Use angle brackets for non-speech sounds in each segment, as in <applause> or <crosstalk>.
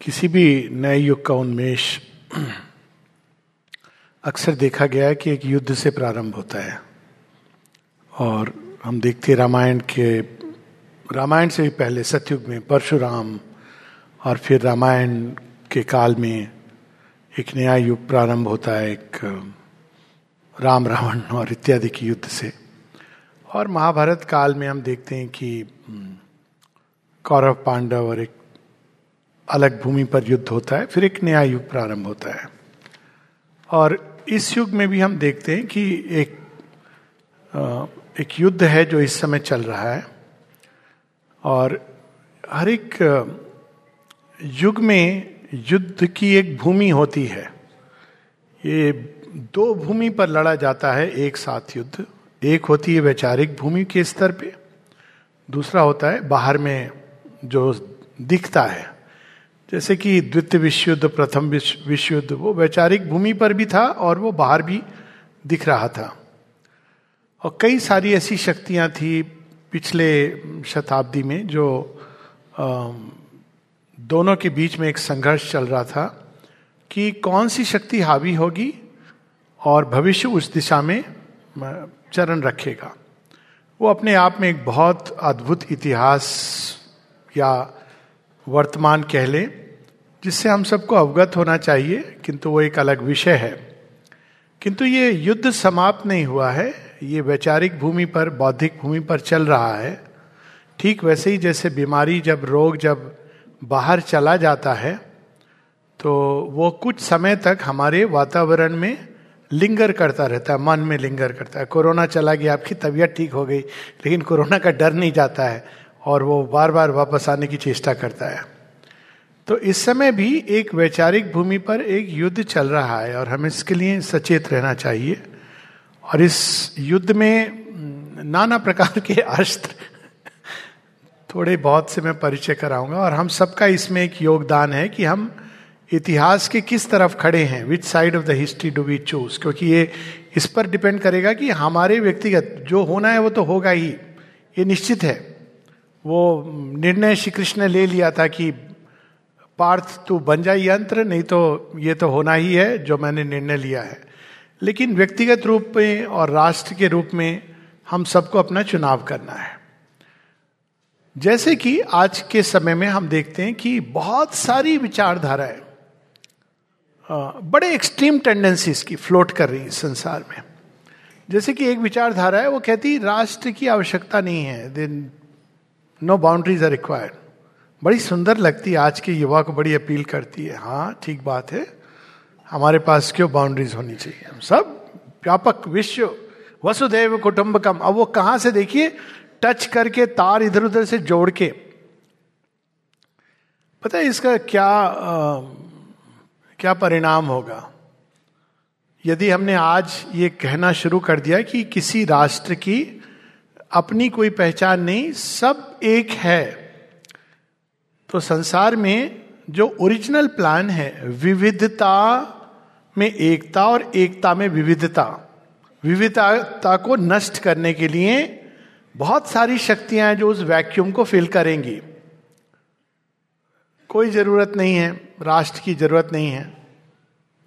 किसी भी नए युग का उन्मेष, अक्सर देखा गया है कि एक युद्ध से प्रारंभ होता है। और हम देखते रामायण के, रामायण से भी पहले, सतयुग में परशुराम और फिर रामायण के काल में एक नया युग प्रारंभ होता है, एक, राम रावण और इत्यादि के युद्ध से। और महाभारत काल में हम देखते हैं कि, कौरव पांडव और एक अलग भूमि पर युद्ध होता है, फिर एक नया युग प्रारंभ होता है। और इस युग में भी हम देखते हैं कि एक एक युद्ध है जो इस समय चल रहा है। और हर एक युग में युद्ध की एक भूमि होती है। ये दो भूमि पर लड़ा जाता है, एक साथ युद्ध। एक होती है वैचारिक भूमि के स्तर पे, दूसरा होता है बाहर में जो दिखता है। जैसे कि द्वितीय विश्व युद्ध प्रथम विश्व युद्ध वो वैचारिक भूमि पर भी था और वो बाहर भी दिख रहा था। और कई सारी ऐसी शक्तियाँ थी पिछले शताब्दी में जो दोनों के बीच में एक संघर्ष चल रहा था कि कौन सी शक्ति हावी होगी और भविष्य उस दिशा में, चरण रखेगा। वो अपने आप में एक बहुत अद्भुत इतिहास या वर्तमान कह लें जिससे हम सबको अवगत होना चाहिए, किंतु वो एक अलग विषय है। किंतु ये युद्ध समाप्त नहीं हुआ है, ये वैचारिक भूमि पर, बौद्धिक भूमि पर चल रहा है। ठीक वैसे ही जैसे बीमारी जब, रोग जब बाहर चला जाता है तो वो कुछ समय तक हमारे वातावरण में लिंगर करता रहता है, मन में लिंगर करता है। कोरोना चला गया, आपकी तबीयत ठीक हो गई, लेकिन कोरोना का डर नहीं जाता है। और वो बार बार वापस आने की चेष्टा करता है। तो इस समय भी एक वैचारिक भूमि पर एक युद्ध चल रहा है और हमें इसके लिए सचेत रहना चाहिए। और इस युद्ध में नाना प्रकार के अस्त्र, थोड़े बहुत से मैं परिचय कराऊँगा। और हम सबका इसमें एक योगदान है कि हम इतिहास के किस तरफ़ खड़े हैं which side of the history do we choose क्योंकि ये इस पर डिपेंड करेगा कि हमारे व्यक्तिगत, जो होना है वो तो होगा ही। ये निश्चित है। वो निर्णय श्री कृष्ण ने ले लिया था कि पार्थ, तू बन जा यंत्र, नहीं तो ये तो होना ही है जो मैंने निर्णय लिया है। लेकिन व्यक्तिगत रूप में और राष्ट्र के रूप में हम सबको अपना चुनाव करना है। जैसे कि आज के समय में हम देखते हैं कि बहुत सारी विचारधाराएँ बड़े एक्सट्रीम टेंडेंसीज की फ्लोट कर रही है संसार में। जैसे कि एक विचारधारा है, वो कहती राष्ट्र की आवश्यकता नहीं है। नो बाउंड्रीज आर रिक्वायर्ड बड़ी सुंदर लगती है आज के युवा को बड़ी अपील करती है। हाँ ठीक बात है। हमारे पास क्यों बाउंड्रीज होनी चाहिए? हम सब व्यापक विश्व वसुदेव कुटुंबकम। अब वो कहाँ से देखिए? टच करके तार इधर उधर से जोड़ के। पता है इसका क्या आ, क्या परिणाम होगा? यदि हमने आज ये कहना शुरू कर दिया कि किसी राष्ट्र की अपनी कोई पहचान नहीं, सब एक है। तो संसार में जो ओरिजिनल प्लान है, विविधता में एकता और एकता में विविधता विविधता को नष्ट करने के लिए बहुत सारी शक्तियाँ हैं जो उस वैक्यूम को फिल करेंगी। कोई ज़रूरत नहीं है, राष्ट्र की ज़रूरत नहीं है।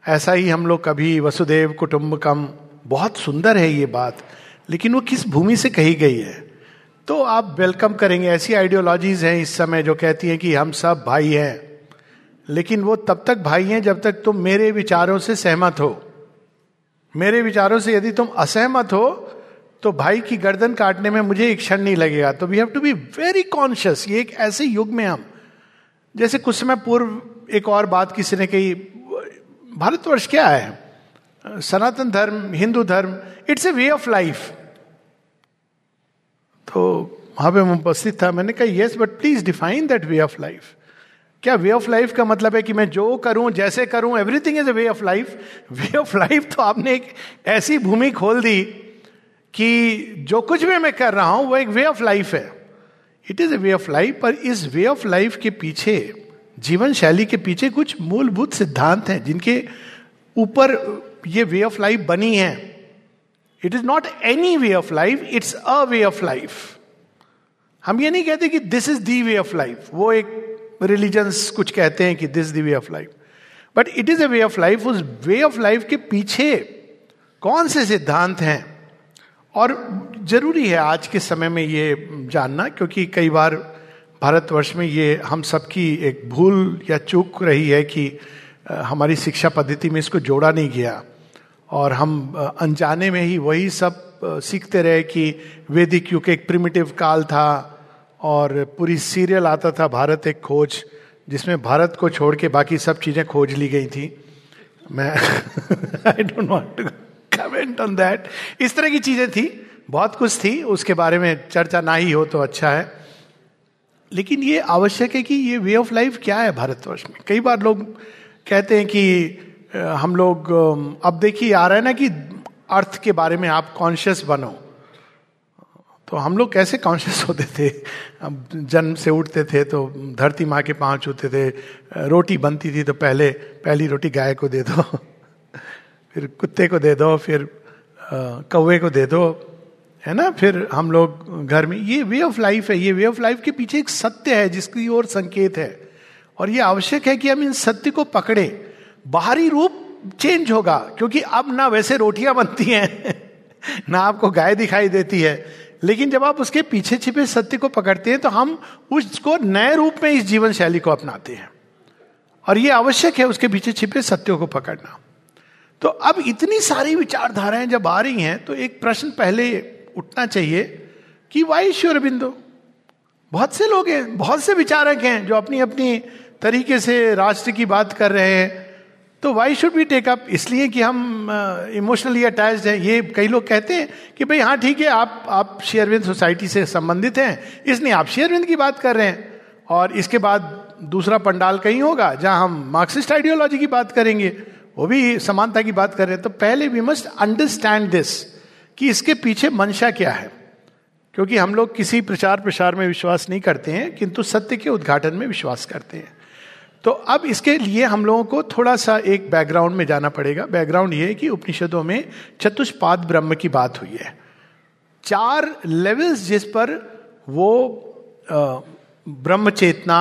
ऐसा ही हम लोग कभी वसुदेव कुटुंबकम, बहुत सुंदर है ये बात। लेकिन वो किस भूमि से कही गई है? तो आप वेलकम करेंगे। ऐसी आइडियोलॉजीज हैं इस समय जो कहती हैं कि हम सब भाई हैं। लेकिन वो तब तक भाई हैं जब तक तुम मेरे विचारों से सहमत हो। मेरे विचारों से यदि तुम असहमत हो तो भाई की गर्दन काटने में मुझे एक क्षण नहीं लगेगा। तो we have to be very conscious ये एक ऐसे युग में हम। जैसे कुछ समय पूर्व एक और बात किसी ने कही, भारतवर्ष क्या है? सनातन धर्म, हिंदू धर्म it's a way of life तो वहाँ पे मैं उपस्थित था, मैंने कहा yes but please define that way of life क्या वे ऑफ़ लाइफ का मतलब है कि मैं जो करूँ, जैसे करूँ everything is a way of life way of life तो आपने एक ऐसी भूमि खोल दी कि जो कुछ भी मैं कर रहा हूँ, वो एक वे ऑफ़ लाइफ है। It is a way of life पर इस वे ऑफ़ लाइफ के पीछे जीवन शैली के पीछे कुछ मूलभूत सिद्धांत हैं, जिनके ऊपर ये वे ऑफ़ लाइफ बनी है। It is not any way of life it's a way of life हम ये नहीं कहते कि this is the way of life वो एक रिलीजन्स कुछ कहते हैं कि this the way of life but it is a way of life उस वे ऑफ़ लाइफ के पीछे कौन से सिद्धांत हैं? और ज़रूरी है आज के समय में ये जानना, क्योंकि कई बार भारतवर्ष में ये हम सबकी एक भूल या चूक रही है कि हमारी शिक्षा पद्धति में इसको जोड़ा नहीं गया। और हम अनजाने में ही वही सब सीखते रहे कि वैदिक युग एक प्रिमिटिव काल था और पूरी सीरियल आता था भारत एक खोज, जिसमें भारत को छोड़ के बाकी सब चीज़ें खोज ली गई थी। मैं I don't want to comment on that इस तरह की चीज़ें थी, बहुत कुछ थी, उसके बारे में चर्चा ना ही हो तो अच्छा है। लेकिन ये आवश्यक है कि ये वे ऑफ़ लाइफ क्या है भारतवर्ष में? कई बार लोग कहते हैं कि हम लोग अब देखिए, आ रहा है ना कि अर्थ के बारे में आप कॉन्शियस बनो। तो हम लोग कैसे कॉन्शियस <laughs> होते थे? अब जन्म से उठते थे तो धरती माँ के पाँव छूते थे रोटी बनती थी तो पहले, पहली रोटी गाय को दे दो, <laughs> फिर कुत्ते को दे दो, फिर कौवे को दे दो, है ना? फिर हम लोग घर में, ये वे ऑफ़ लाइफ है, ये वे ऑफ़ लाइफ के पीछे एक सत्य है जिसकी ओर संकेत है। और ये आवश्यक है कि हम इन सत्य को पकड़े। बाहरी रूप चेंज होगा, क्योंकि अब ना वैसे रोटियाँ बनती हैं, <laughs> ना आपको गाय दिखाई देती है। लेकिन जब आप उसके पीछे छिपे सत्य को पकड़ते हैं तो हम उसको नए रूप में इस जीवन शैली को अपनाते हैं। और ये आवश्यक है उसके पीछे छिपे सत्यों को पकड़ना। तो अब इतनी सारी विचारधाराएँ जब आ रही हैं तो एक प्रश्न पहले उठना चाहिए कि वाई ईश्वर बिंदु बहुत से लोग हैं, बहुत से विचारक हैं जो अपनी अपनी तरीके से राष्ट्र की बात कर रहे हैं तो वाई शुड बी टेकअप इसलिए कि हम इमोशनली अटैच हैं। ये कई लोग कहते हैं कि भाई हाँ ठीक है, आप आप शेयरविंद सोसाइटी से संबंधित हैं। इसलिए आप शेयरविंद की बात कर रहे हैं। और इसके बाद दूसरा पंडाल कहीं होगा, जहाँ हम मार्क्सिस्ट आइडियोलॉजी की बात करेंगे। वो भी समानता की बात कर रहे हैं। तो पहले वी मस्ट अंडरस्टैंड दिस कि इसके पीछे मंशा क्या है। क्योंकि हम लोग किसी प्रचार प्रसार में विश्वास नहीं करते हैं, किंतु सत्य के उद्घाटन में विश्वास करते हैं। तो अब इसके लिए हम लोगों को थोड़ा सा एक बैकग्राउंड में जाना पड़ेगा। बैकग्राउंड ये है कि उपनिषदों में चतुष्पाद ब्रह्म की बात हुई है। चार लेवल्स जिस पर वो ब्रह्म चेतना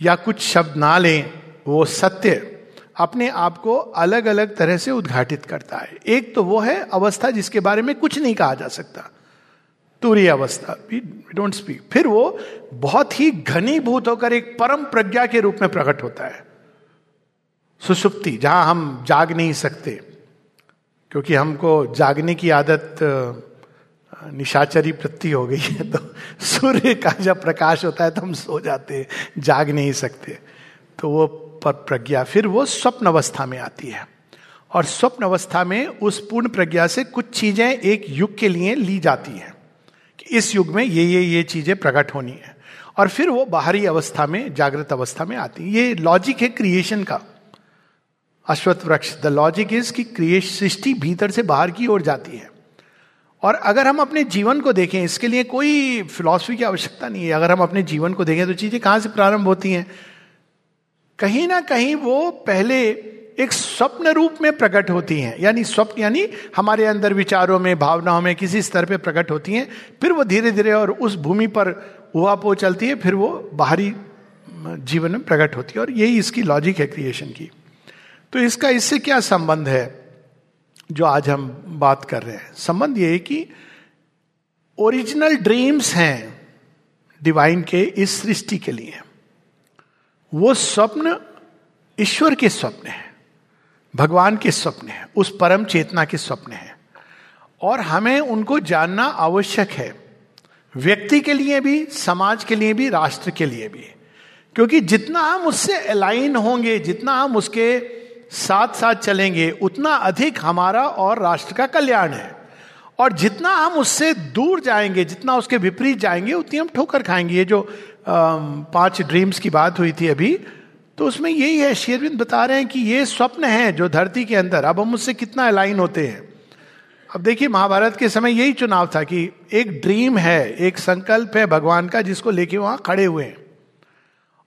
या कुछ शब्द ना लें, वो सत्य अपने आप को अलग अलग तरह से उद्घाटित करता है। एक तो वो है अवस्था जिसके बारे में कुछ नहीं कहा जा सकता। तुरी अवस्था। डोंट स्पीक फिर वो बहुत ही घनीभूत होकर एक परम प्रज्ञा के रूप में प्रकट होता है। सुसुप्ति, जहाँ हम जाग नहीं सकते, क्योंकि हमको जागने की आदत निशाचरी प्रति हो गई है तो सूर्य का जब प्रकाश होता है तो हम सो जाते जाग नहीं सकते। तो वो पर प्रज्ञा, फिर वो स्वप्न अवस्था में आती है। और स्वप्न अवस्था में उस पूर्ण प्रज्ञा से कुछ चीज़ें एक युग के लिए ली जाती हैं। इस युग में ये ये ये चीज़ें प्रकट होनी है। और फिर वो बाहरी अवस्था में, जागृत अवस्था में आती है। ये लॉजिक है क्रिएशन का। अश्वत्थ वृक्ष द लॉजिक इज़ कि क्रिएश सृष्टि भीतर से बाहर की ओर जाती है। और अगर हम अपने जीवन को देखें, इसके लिए कोई फिलॉसफी की आवश्यकता नहीं है। अगर हम अपने जीवन को देखें तो चीज़ें कहाँ से प्रारंभ होती हैं? कहीं ना कहीं वो पहले एक स्वप्न रूप में प्रकट होती हैं। यानी स्वप्न, यानी हमारे अंदर विचारों में, भावनाओं में किसी स्तर पे प्रकट होती हैं। फिर वो धीरे धीरे और उस भूमि पर हुआ पो चलती है, फिर वो बाहरी जीवन में प्रकट होती है। और यही इसकी लॉजिक है क्रिएशन की। तो इसका, इससे क्या संबंध है जो आज हम बात कर रहे हैं? संबंध ये है कि ओरिजिनल ड्रीम्स हैं डिवाइन के इस सृष्टि के लिए। वो स्वप्न ईश्वर के स्वप्न है। भगवान के स्वप्न है, उस परम चेतना के स्वप्न है। और हमें उनको जानना आवश्यक है, व्यक्ति के लिए भी, समाज के लिए भी, राष्ट्र के लिए भी। क्योंकि जितना हम उससे अलाइन होंगे, जितना हम उसके साथ साथ चलेंगे, उतना अधिक हमारा और राष्ट्र का कल्याण है। और जितना हम उससे दूर जाएँगे, जितना उसके विपरीत जाएँगे, उतनी हम ठोकर खाएँगे। ये जो पाँच ड्रीम्स की बात हुई थी अभी तो उसमें यही है, शेरविंद बता रहे हैं कि ये स्वप्न है जो धरती के अंदर। अब हम उससे कितना अलाइन होते हैं। अब देखिए, महाभारत के समय यही चुनाव था कि एक ड्रीम है, एक संकल्प है भगवान का जिसको लेके वहाँ खड़े हुए हैं।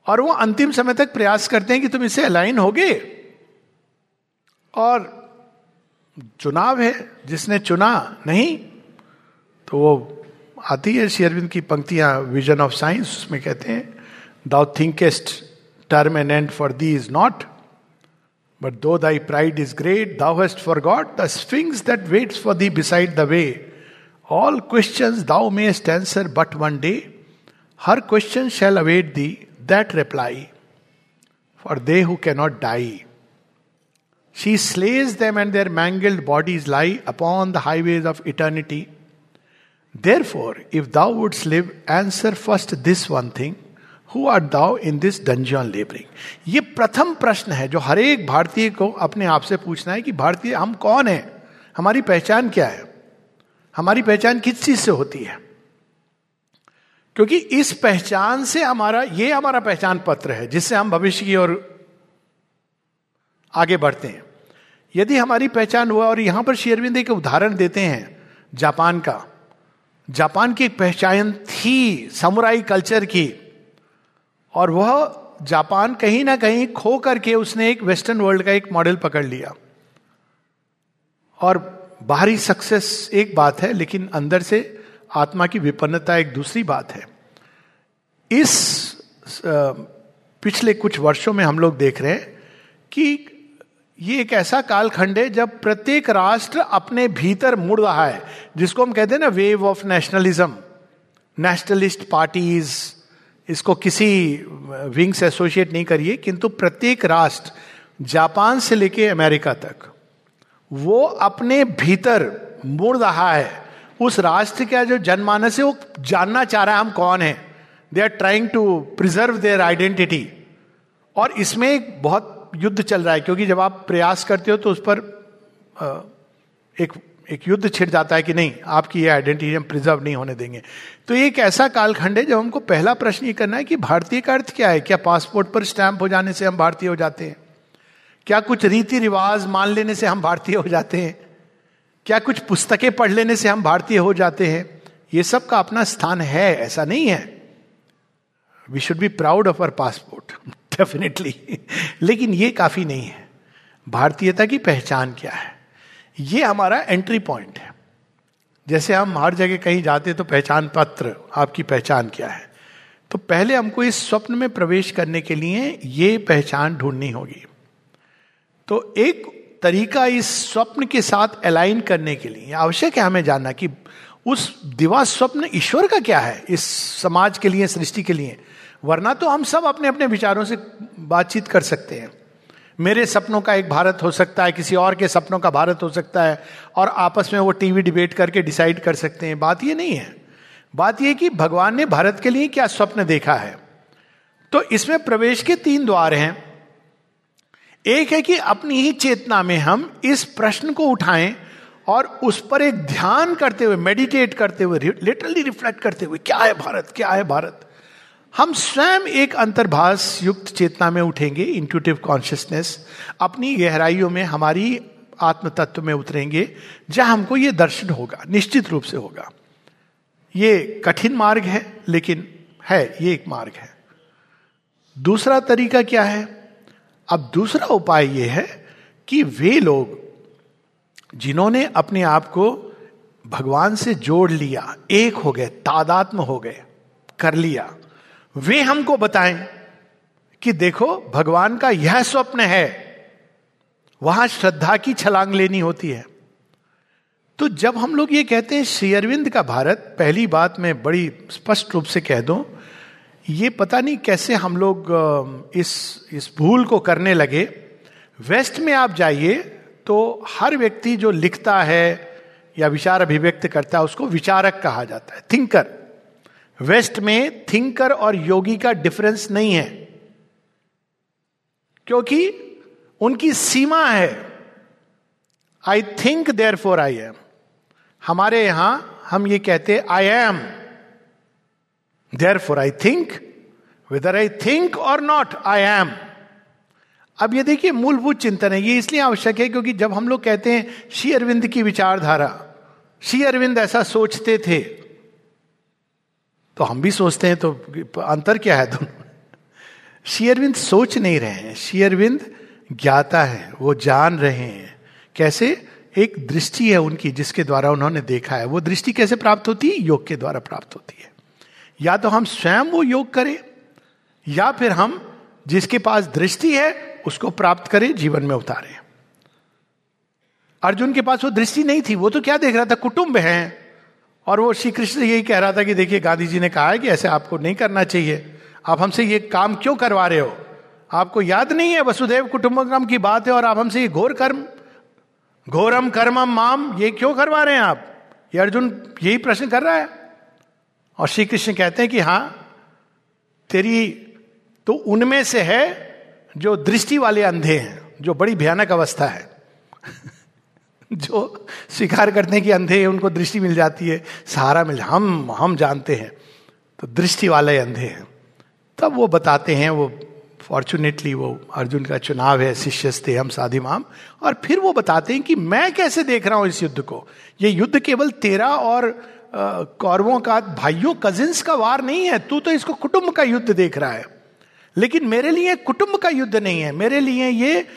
और वो अंतिम समय तक प्रयास करते हैं कि तुम इससे अलाइन होगे। और चुनाव है, जिसने चुना नहीं तो वो आती है शेयरविंद की पंक्तियाँ विजन ऑफ़ साइंस उसमें कहते हैं thou thinkest term and end for thee is not. But though thy pride is great, thou hast forgot the sphinx that waits for thee beside the way. All questions thou mayest answer but one day. Her question shall await thee, that reply. For they who cannot die. She slays them and their mangled bodies lie upon the highways of eternity. Therefore, if thou wouldst live, answer first this one thing who are thou in this dungeon labouring ये प्रथम प्रश्न है जो हर एक भारतीय को अपने आप से पूछना है कि भारतीय हम कौन है? हमारी पहचान क्या है? हमारी पहचान किस चीज़ से होती है? क्योंकि इस पहचान से हमारा, ये हमारा पहचान पत्र है, जिससे हम भविष्य की ओर आगे बढ़ते हैं। यदि हमारी पहचान हुआ और यहाँ पर शेरविंद एक उदाहरण देते हैं, जापान का। जापान की एक पहचान थी, समुराई कल्चर की। और वह जापान कहीं ना कहीं खो करके उसने एक वेस्टर्न वर्ल्ड का एक मॉडल पकड़ लिया। और बाहरी सक्सेस एक बात है, लेकिन अंदर से आत्मा की विपन्नता एक दूसरी बात है। इस पिछले कुछ वर्षों में हम लोग देख रहे हैं कि ये एक ऐसा कालखंड है जब प्रत्येक राष्ट्र अपने भीतर मुड़ रहा है, जिसको हम कहते हैं ना wave of nationalism nationalist parties इसको किसी विंग से एसोसिएट नहीं करिए, किंतु प्रत्येक राष्ट्र जापान से लेके अमेरिका तक, वो अपने भीतर मुड़ रहा है। उस राष्ट्र का जो जनमानस है, वो जानना चाह रहा है हम कौन है। They are trying to preserve their identity और इसमें एक बहुत युद्ध चल रहा है, क्योंकि जब आप प्रयास करते हो तो उस पर एक एक युद्ध छिड़ जाता है कि नहीं, आपकी ये आइडेंटिटी हम प्रिजर्व नहीं होने देंगे। तो एक ऐसा कालखंड है जब हमको पहला प्रश्न ये करना है कि भारतीय का अर्थ क्या है? क्या पासपोर्ट पर स्टैंप हो जाने से हम भारतीय हो जाते हैं? क्या कुछ रीति रिवाज मान लेने से हम भारतीय हो जाते हैं? क्या कुछ पुस्तकें पढ़ लेने से हम भारतीय हो जाते हैं? ये सब का अपना स्थान है, ऐसा नहीं है। We should be proud of our passport definitely लेकिन ये काफ़ी नहीं है। भारतीयता की पहचान क्या है? ये हमारा एंट्री पॉइंट है। जैसे हम हर जगह कहीं जाते तो पहचान पत्र, आपकी पहचान क्या है? तो पहले हमको इस स्वप्न में प्रवेश करने के लिए ये पहचान ढूंढनी होगी। तो एक तरीका इस स्वप्न के साथ अलाइन करने के लिए आवश्यक है हमें जानना कि उस दिवा स्वप्न ईश्वर का क्या है, इस समाज के लिए, सृष्टि के लिए। वरना तो हम सब अपने अपने विचारों से बातचीत कर सकते हैं। मेरे सपनों का एक भारत हो सकता है, किसी और के सपनों का भारत हो सकता है, और आपस में वो टीवी डिबेट करके डिसाइड कर सकते हैं। बात ये नहीं है। बात यह कि भगवान ने भारत के लिए क्या स्वप्न देखा है। तो इसमें प्रवेश के तीन द्वार हैं। एक है कि अपनी ही चेतना में हम इस प्रश्न को उठाएँ और उस पर एक ध्यान करते हुए मेडिटेट करते हुए लिटरली रिफ्लेक्ट करते हुए, क्या है भारत, क्या है भारत? हम स्वयं एक अंतर्भाष युक्त चेतना में उठेंगे इंट्यूटिव कॉन्शियसनेस अपनी गहराइयों में, हमारी आत्म तत्व में उतरेंगे, जहाँ हमको ये दर्शन होगा, निश्चित रूप से होगा। ये कठिन मार्ग है, लेकिन है, ये एक मार्ग है। दूसरा तरीका क्या है? अब दूसरा उपाय यह है कि वे लोग, जिन्होंने अपने आप को भगवान से जोड़ लिया, एक हो गए, तादात्म हो गए, कर लिया वे हमको बताएँ कि देखो, भगवान का यह स्वप्न है, वहाँ श्रद्धा की छलांग लेनी होती है। तो जब हम लोग ये कहते हैं, श्री अरविंद का भारत, पहली बात मैं बड़ी स्पष्ट रूप से कह दूँ, ये पता नहीं कैसे हम लोग इस इस भूल को करने लगे। वेस्ट में आप जाइए तो हर व्यक्ति जो लिखता है या विचार अभिव्यक्त करता है, उसको विचारक कहा जाता है, थिंकर। वेस्ट में थिंकर और योगी का डिफरेंस नहीं है। क्योंकि उनकी सीमा है। I think therefore I am हमारे यहाँ हम ये कहते I am therefore I think whether I think or not I am अब ये देखिए, मूलभूत चिंतन है। ये इसलिए आवश्यक है क्योंकि जब हम लोग कहते हैं, श्री अरविंद की विचारधारा, श्री अरविंद ऐसा सोचते थे। तो हम भी सोचते हैं तो अंतर क्या है दोनों शेयरविंद सोच नहीं रहे हैं। श्री अरविंद ज्ञाता है, वो जान रहे हैं। कैसे? एक दृष्टि है उनकी जिसके द्वारा उन्होंने देखा है। वो दृष्टि कैसे प्राप्त होती? है योग के द्वारा प्राप्त होती है। या तो हम स्वयं वो योग करें, या फिर हम जिसके पास दृष्टि है, उसको प्राप्त करें, जीवन में उतारें। अर्जुन के पास वो दृष्टि नहीं थी, वो तो क्या देख रहा था? कुटुंब है। और वो श्री कृष्ण यही कह रहा था कि देखिए गांधी जी ने कहा है कि ऐसे आपको नहीं करना चाहिए। आप हमसे ये काम क्यों करवा रहे हो? आपको याद नहीं है वसुदेव कुटुंबकम की बात है और आप हमसे ये घोर कर्म, घोरम कर्मम माम, ये क्यों करवा रहे हैं आप? ये अर्जुन यही प्रश्न कर रहा है। और श्री कृष्ण कहते हैं कि हाँ तेरी तो उनमें से है जो दृष्टि वाले अंधे हैं, जो बड़ी भयानक अवस्था है। जो स्वीकार करते हैं कि अंधे हैं, उनको दृष्टि मिल जाती है। सहारा मिल, हम हम जानते हैं। तो दृष्टि वाले अंधे हैं। तब वो बताते हैं, वो फॉर्चुनेटली वो अर्जुन का चुनाव है शिष्य थे हम साधिमाम और फिर वो बताते हैं कि मैं कैसे देख रहा हूँ इस युद्ध को? ये युद्ध केवल तेरा और कौरवों का, भाइयों कजिन्स का वार नहीं है। तू तो इसको कुटुंब का युद्ध देख रहा है। लेकिन मेरे लिए कुटुंब का युद्ध नहीं है। मेरे लिए ये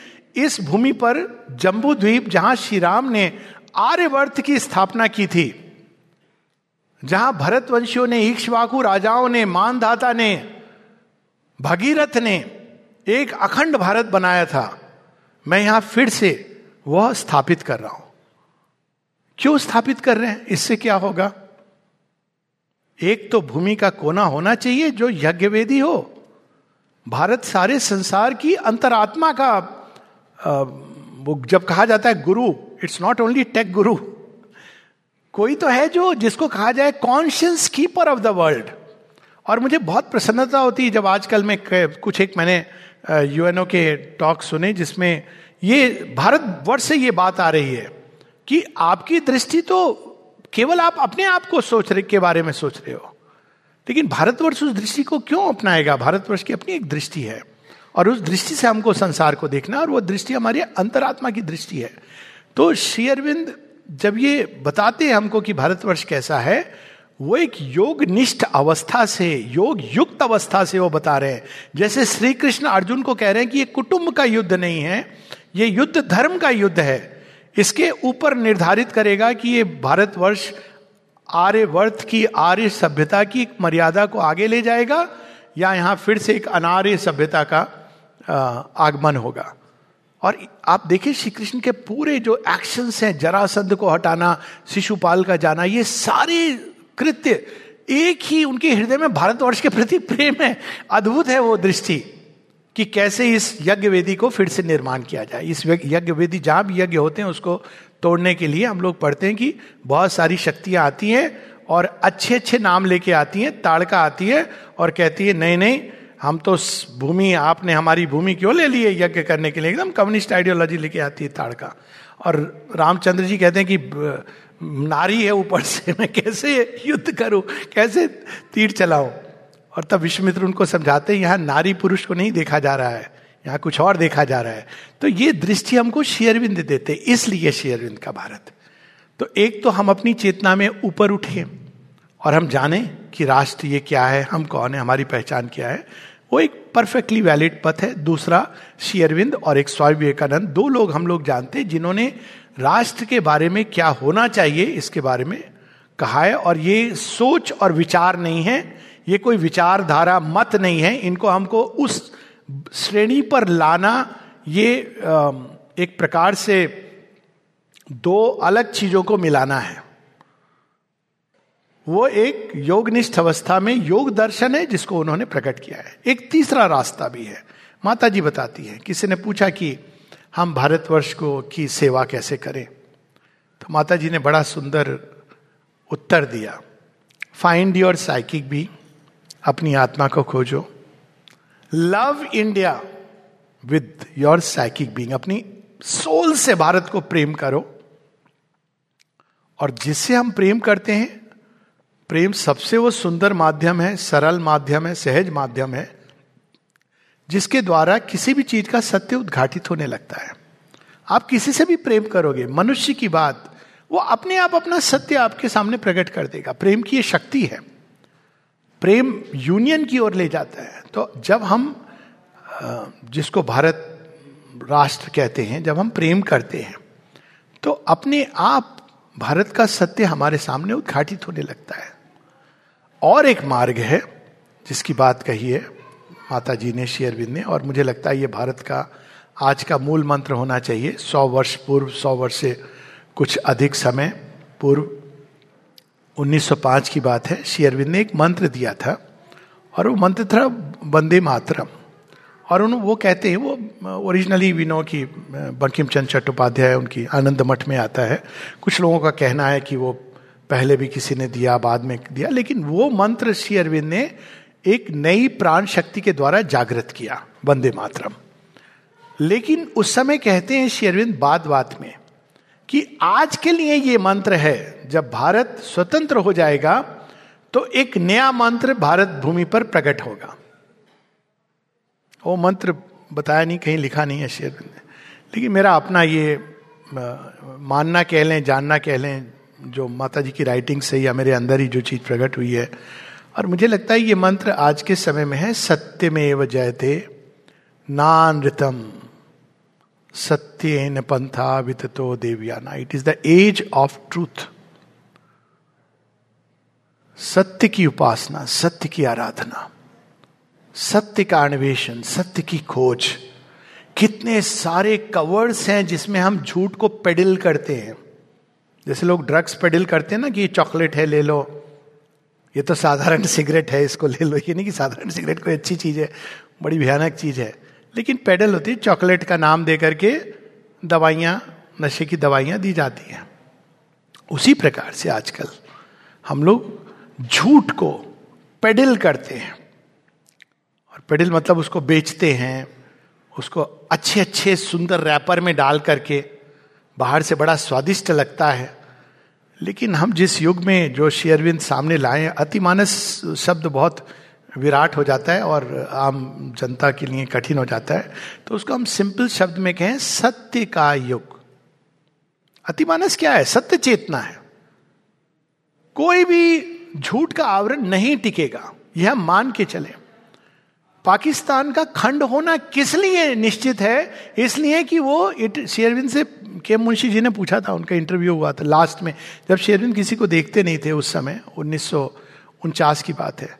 इस भूमि पर जम्बू द्वीप जहाँ श्री राम ने आर्यवर्त की स्थापना की थी, जहाँ भरतवंशियों ने, ईक्ष्वाकु राजाओं ने मानधाता ने, भगीरथ ने एक अखंड भारत बनाया था, मैं यहाँ फिर से वह स्थापित कर रहा हूँ। क्यों स्थापित कर रहे हैं? इससे क्या होगा? एक तो भूमि का कोना होना चाहिए जो यज्ञवेदी हो। भारत सारे संसार की अंतरात्मा का वो जब कहा जाता है गुरु इट्स नॉट ओनली टेक गुरु कोई तो है जो, जिसको कहा जाए conscious keeper of the world और मुझे बहुत प्रसन्नता होती है जब आजकल में कुछ एक मैंने यूएनओ के टॉक सुने जिसमें ये भारत वर्ष से ये बात आ रही है कि आपकी दृष्टि तो केवल आप अपने आप को सोच रहे, के बारे में सोच रहे हो। लेकिन भारतवर्ष उस दृष्टि को क्यों अपनाएगा? भारतवर्ष की अपनी एक दृष्टि है। और उस दृष्टि से हमको संसार को देखना और वो दृष्टि हमारी अंतरात्मा की दृष्टि है। तो श्री अरविंद जब ये बताते हैं हमको कि भारतवर्ष कैसा है, वो एक योग निष्ठ अवस्था से योग युक्त अवस्था से वो बता रहे हैं। जैसे श्री कृष्ण अर्जुन को कह रहे हैं कि ये कुटुंब का युद्ध नहीं है, ये युद्ध धर्म का युद्ध है। इसके ऊपर निर्धारित करेगा कि ये भारतवर्ष आर्यवर्त की आर्य सभ्यता की मर्यादा को आगे ले जाएगा, या यहाँ फिर से एक अनार्य सभ्यता का आगमन होगा। और आप देखिए श्री कृष्ण के पूरे जो एक्शंस हैं, जरासंध को हटाना, शिशुपाल का जाना, ये सारे कृत्य एक ही उनके हृदय में भारतवर्ष के प्रति प्रेम है। अद्भुत है वो दृष्टि कि कैसे इस यज्ञ वेदी को फिर से निर्माण किया जाए। इस यज्ञ वेदी जहाँ भी यज्ञ होते हैं, उसको तोड़ने के लिए हम लोग पढ़ते हैं कि बहुत सारी शक्तियाँ आती हैं और अच्छे अच्छे नाम लेके आती हैं, ताड़का आती है और कहती है, नहीं नहीं हम तो भूमि, आपने हमारी भूमि क्यों ले ली है यज्ञ करने के लिए? एकदम कम्युनिस्ट आइडियोलॉजी लेके आती है ताड़का और रामचंद्र जी कहते हैं कि नारी है ऊपर से, <laughs> मैं कैसे युद्ध करूँ? कैसे तीर चलाऊं? और तब विश्वमित्र उनको समझाते हैं, यहाँ नारी पुरुष को नहीं देखा जा रहा है, यहाँ कुछ और देखा जा रहा है। तो ये दृष्टि हमको शेयरविंद देते इसलिए शेयरविंद का भारत। तो एक तो हम अपनी चेतना में ऊपर उठे और हम जाने कि राष्ट्र ये क्या है, हम कौन है, हमारी पहचान क्या है। वो एक परफेक्टली वैलिड पथ है। दूसरा शेयरविंद और एक स्वामी विवेकानंद, दो लोग हम लोग जानते हैं जिन्होंने राष्ट्र के बारे में क्या होना चाहिए इसके बारे में कहा है और ये सोच और विचार नहीं है। ये कोई विचारधारा मत नहीं है। इनको हमको उस श्रेणी पर लाना ये एक प्रकार से दो अलग चीज़ों को मिलाना है। वो एक योगनिष्ठ अवस्था में योग दर्शन है जिसको उन्होंने प्रकट किया है। एक तीसरा रास्ता भी है। माता जी बताती है किसी ने पूछा कि हम भारतवर्ष को की सेवा कैसे करें? तो माता जी ने बड़ा सुंदर उत्तर दिया। फाइंड योर साइकिक भी, अपनी आत्मा को खोजो। Love India with your psychic being अपनी सोल से भारत को प्रेम करो। और जिससे हम प्रेम करते हैं प्रेम सबसे वो सुंदर माध्यम है, सरल माध्यम है, सहज माध्यम है, जिसके द्वारा किसी भी चीज़ का सत्य उद्घाटित होने लगता है। आप किसी से भी प्रेम करोगे, मनुष्य की बात, वो अपने आप अपना सत्य आपके सामने प्रकट कर देगा। प्रेम की ये शक्ति है। प्रेम यूनियन की ओर ले जाता है। तो जब हम जिसको भारत राष्ट्र कहते हैं, जब हम प्रेम करते हैं तो अपने आप भारत का सत्य हमारे सामने उद्घाटित होने लगता है। और एक मार्ग है, जिसकी बात कही है माता जी ने शेयरविंद ने, और मुझे लगता है ये भारत का, आज का मूल मंत्र होना चाहिए। सौ वर्ष पूर्व, सौ वर्ष से कुछ अधिक समय पूर्व 1905 की बात है शेयरविंद ने एक मंत्र दिया था, और वो मंत्र था वंदे मातरम। और उन, वो कहते हैं, वो ओरिजिनली विनो की बंकिम चंद चट्टोपाध्याय, उनकी आनंद मठ में आता है। कुछ लोगों का कहना है कि वो पहले भी किसी ने दिया, बाद में दिया, लेकिन वो मंत्र श्री अरविंद ने एक नई प्राण शक्ति के द्वारा जागृत किया, वंदे मातरम। लेकिन उस समय कहते हैं श्री अरविंद बाद बात में कि आज के लिए ये मंत्र है, जब भारत स्वतंत्र हो जाएगा तो एक नया मंत्र भारत भूमि पर प्रकट होगा। वो मंत्र बताया नहीं, कहीं लिखा नहीं है शेर ने। लेकिन मेरा अपना ये मानना कह लें, जानना कह लें जो माता जी की राइटिंग से या मेरे अंदर ही जो चीज़ प्रकट हुई है। और मुझे लगता है ये मंत्र आज के समय में है सत्य में एव जयते नानृतम सत्य न पंथा वितो देवयाना। It is the age of truth सत्य की उपासना, सत्य की आराधना, सत्य का अन्वेषण, सत्य की खोज। कितने सारे कवर्स हैं जिसमें हम झूठ को पेडल करते हैं। जैसे लोग ड्रग्स पेडिल करते हैं ना कि ये चॉकलेट है, ले लो। ये तो साधारण सिगरेट है, इसको ले लो। ये नहीं कि साधारण सिगरेट कोई अच्छी चीज़ है, बड़ी भयानक चीज़ है। लेकिन पेडल होती है चॉकलेट का नाम दे करके दवाइयाँ, नशे की दवाइयाँ दी जाती हैं। उसी प्रकार से आजकल हम लोग झूठ को पेडल करते हैं। और पेडल मतलब उसको बेचते हैं, उसको अच्छे अच्छे सुंदर रैपर में डाल करके बाहर से बड़ा स्वादिष्ट लगता है। लेकिन हम जिस युग में जो शेयरविंद सामने लाए अतिमानस शब्द बहुत विराट हो जाता है और आम जनता के लिए कठिन हो जाता है। तो उसको हम सिंपल शब्द में कहें, सत्य का युग। अतिमानस क्या है? सत्य चेतना है। कोई भी झूठ का आवरण नहीं टिकेगा। यह मान के चले। पाकिस्तान का खंड होना किस लिए निश्चित है? इसलिए कि वो इट शेरविंद से के मुंशी जी ने पूछा था, उनका इंटरव्यू हुआ था लास्ट में, जब शेरविंद किसी को देखते नहीं थे उस समय, उन्नीस सौ उनचास की बात है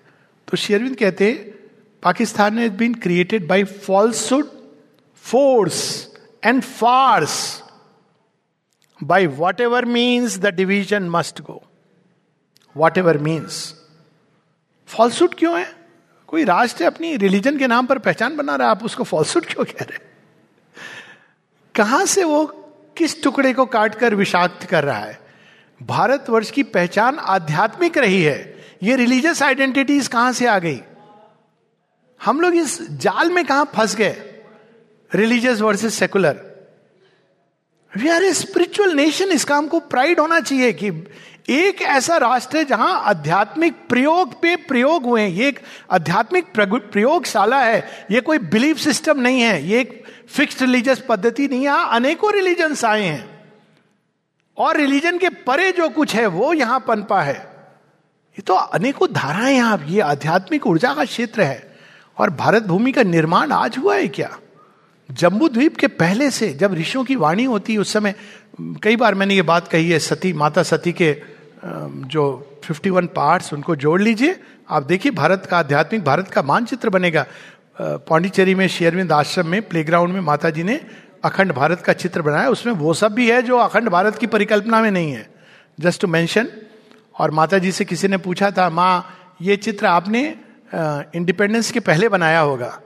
तो शेरविंद कहते, पाकिस्तान ने been created by falsehood force and farce by whatever means the division must go whatever means falsehood क्यों है? कोई राष्ट्र अपनी रिलीजन के नाम पर पहचान बना रहा है? आप उसको फॉल्सुड क्यों कह रहे कहाँ से वो किस टुकड़े को काटकर विषाक्त कर रहा है? भारतवर्ष की पहचान आध्यात्मिक रही है। ये रिलीजियस आइडेंटिटीज कहाँ से आ गई? हम लोग इस जाल में कहाँ फंस गए? Religious versus secular we are a spiritual nation इसका हमको प्राइड होना चाहिए कि एक ऐसा राष्ट्र है जहाँ आध्यात्मिक प्रयोग पे प्रयोग हुए ये एक आध्यात्मिक प्रयोगशाला है। ये कोई बिलीफ सिस्टम नहीं है। ये एक फिक्स्ड रिलीजियस पद्धति नहीं है। अनेकों रिलीजन्स आए हैं। और रिलीजन के परे जो कुछ है, वो यहाँ पनपा है। ये तो अनेकों धाराएँ यहाँ। ये आध्यात्मिक ऊर्जा का क्षेत्र है। और भारत भूमि का निर्माण आज हुआ है क्या? जम्बू द्वीप के पहले से जब ऋषियों की वाणी होती है उस समय कई बार मैंने ये बात कही है, सती, माता सती के जो 51 पार्ट्स उनको जोड़ लीजिए। आप देखिए, भारत का आध्यात्मिक, भारत का मानचित्र बनेगा। पांडिचेरी में शेयरविंद आश्रम में प्लेग्राउंड में माता जी ने अखंड भारत का चित्र बनाया। उसमें वो सब भी है जो अखंड भारत की परिकल्पना में नहीं है। जस्ट टू मैंशन और माता जी से किसी ने पूछा था, माँ, ये चित्र आपने इंडिपेंडेंस के पहले बनाया होगा?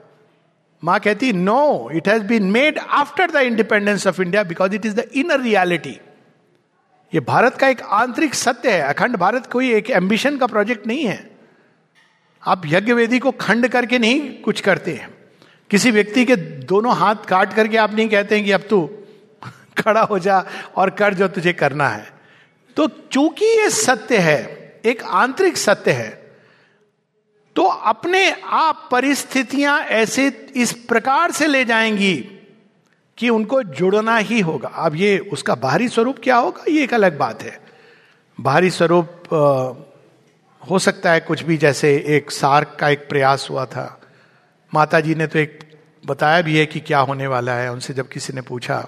माँ कहती no it has been made after the independence of India because it is the inner reality ये भारत का एक आंतरिक सत्य है। अखंड भारत कोई एक एम्बिशन का प्रोजेक्ट नहीं है। आप यज्ञ वेदी को खंड करके नहीं कुछ करते हैं। किसी व्यक्ति के दोनों हाथ काट करके आप नहीं कहते हैं कि अब तू <laughs> खड़ा हो जा और कर जो तुझे करना है। तो चूँकि ये सत्य है, एक आंतरिक सत्य है तो अपने आप परिस्थितियाँ ऐसे इस प्रकार से ले जाएँगी कि उनको जुड़ना ही होगा। अब ये उसका बाहरी स्वरूप क्या होगा? ये एक अलग बात है। बाहरी स्वरूप हो सकता है कुछ भी जैसे एक सार्क का एक प्रयास हुआ था। माता जी ने तो एक बताया भी है कि क्या होने वाला है। उनसे जब किसी ने पूछा,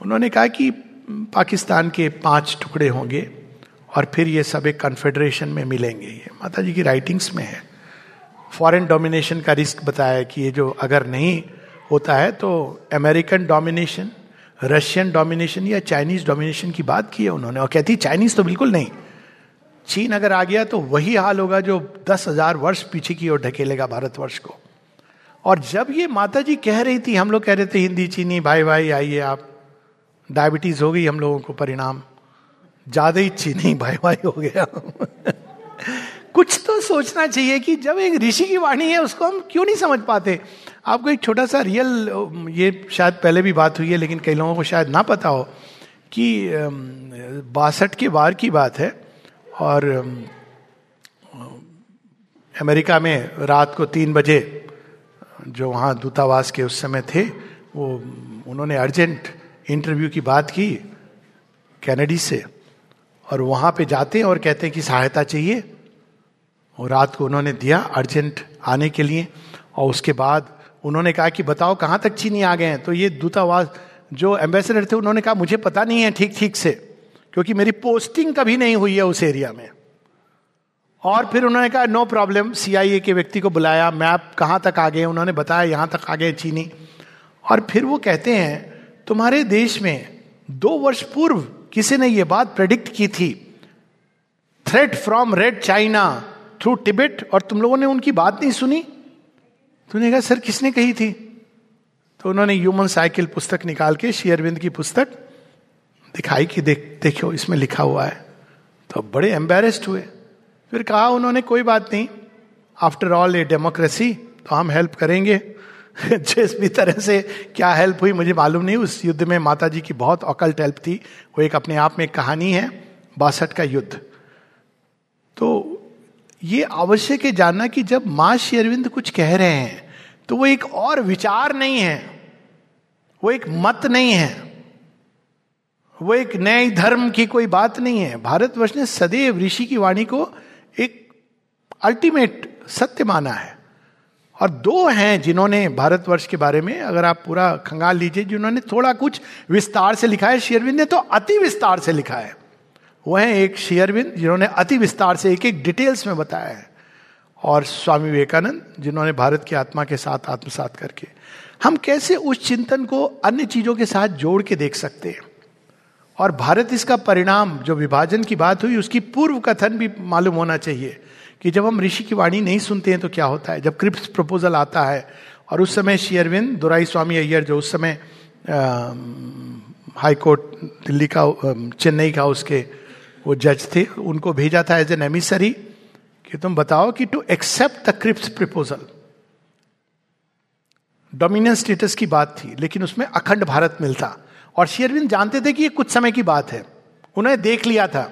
उन्होंने कहा कि पाकिस्तान के पाँच टुकड़े होंगे और फिर ये सब एक कन्फेडरेशन में मिलेंगे। ये माता जी की राइटिंग्स में है। फॉरेन डोमिनेशन का रिस्क बताया कि ये जो अगर नहीं होता है तो अमेरिकन डोमिनेशन रशियन डोमिनेशन या चाइनीज़ डोमिनेशन की बात की है उन्होंने। और कहती चाइनीज़ तो बिल्कुल नहीं। चीन अगर आ गया तो वही हाल होगा जो दस हज़ार वर्ष पीछे की ओर ढकेलेगा भारतवर्ष को। और जब ये माता जी कह रही थी, हम लोग कह रहे थे, हिंदी, चीनी, भाई भाई, आइए आप। डायबिटीज़ हो गई हम लोगों को, परिणाम। ज़्यादा ही चीनी, भाई भाई, हो गया। कुछ तो सोचना चाहिए कि जब एक ऋषि की वाणी है, उसको हम क्यों नहीं समझ पाते? आपको एक छोटा सा रियल ये शायद पहले भी बात हुई है, लेकिन कई लोगों को शायद ना पता हो कि बासठ के बार की बात है और अमेरिका में रात को तीन बजे जो वहाँ दूतावास के उस समय थे, वो, उन्होंने अर्जेंट इंटरव्यू की बात की कैनेडी से और वहाँ पे जाते हैं और कहते हैं कि सहायता चाहिए। और रात को उन्होंने दिया अर्जेंट आने के लिए, और उसके बाद उन्होंने कहा कि बताओ कहाँ तक चीनी आ गए हैं? तो ये दूतावास जो एम्बेसडर थे, उन्होंने कहा, मुझे पता नहीं है ठीक ठीक से, क्योंकि मेरी पोस्टिंग कभी नहीं हुई है उस एरिया में. और फिर उन्होंने कहा नो प्रॉब्लम सीआईए के व्यक्ति को बुलाया मैप कहाँ तक आ गए उन्होंने बताया, यहाँ तक आ गए चीनी। और फिर वो कहते हैं, तुम्हारे देश में दो वर्ष पूर्व किसी ने यह बात प्रेडिक्ट की थी? Threat from red China through Tibet और तुम लोगों ने उनकी बात नहीं सुनी? तुमने कहा, सर, किसने कही थी? तो उन्होंने ह्यूमन साइकिल पुस्तक निकाल के शेयरविंद की पुस्तक, दिखाई कि देख देखो इसमें लिखा हुआ है। तो बड़े एम्बेरेस्ड हुए। फिर कहा, उन्होंने कोई बात नहीं। आफ्टर ऑल ए डेमोक्रेसी तो हम हेल्प करेंगे। <laughs> जिस भी तरह से क्या हेल्प हुई, मुझे मालूम नहीं। उस युद्ध में माता जी की बहुत अकल्ट हेल्प थी। वो एक अपने आप में कहानी है, बासठ का युद्ध। तो ये आवश्यक है जानना कि जब माँ शेरविंद कुछ कह रहे हैं तो वो एक और विचार नहीं है। वो एक मत नहीं है। वो एक नए धर्म की कोई बात नहीं है। भारतवर्ष ने सदैव ऋषि की वाणी को एक अल्टीमेट सत्य माना है। और दो हैं जिन्होंने भारतवर्ष के बारे में, अगर आप पूरा खंगाल लीजिए, जिन्होंने थोड़ा कुछ विस्तार से लिखा है शेयरविंद ने तो अति विस्तार से लिखा है। वो है एक शेयरविंद जिन्होंने अति विस्तार से एक एक डिटेल्स में बताया है, और स्वामी विवेकानंद जिन्होंने भारत की आत्मा के साथ आत्मसात करके। हम कैसे उस चिंतन को अन्य चीज़ों के साथ जोड़ के देख सकते हैं? और भारत इसका परिणाम, जो विभाजन की बात हुई, उसकी पूर्व कथन भी मालूम होना चाहिए कि जब हम ऋषि की वाणी नहीं सुनते हैं तो क्या होता है? जब क्रिप्स प्रपोजल आता है, और उस समय शेयरविंद दुराई स्वामी अय्यर जो उस समय हाईकोर्ट, दिल्ली का चेन्नई का उसके वो जज थे, उनको भेजा था एज एन एमिसरी कि तुम बताओ कि to accept the Cripps proposal dominance status की बात थी, लेकिन उसमें अखंड भारत मिलता। और शेयरविंद जानते थे कि ये कुछ समय की बात है। उन्होंने देख लिया था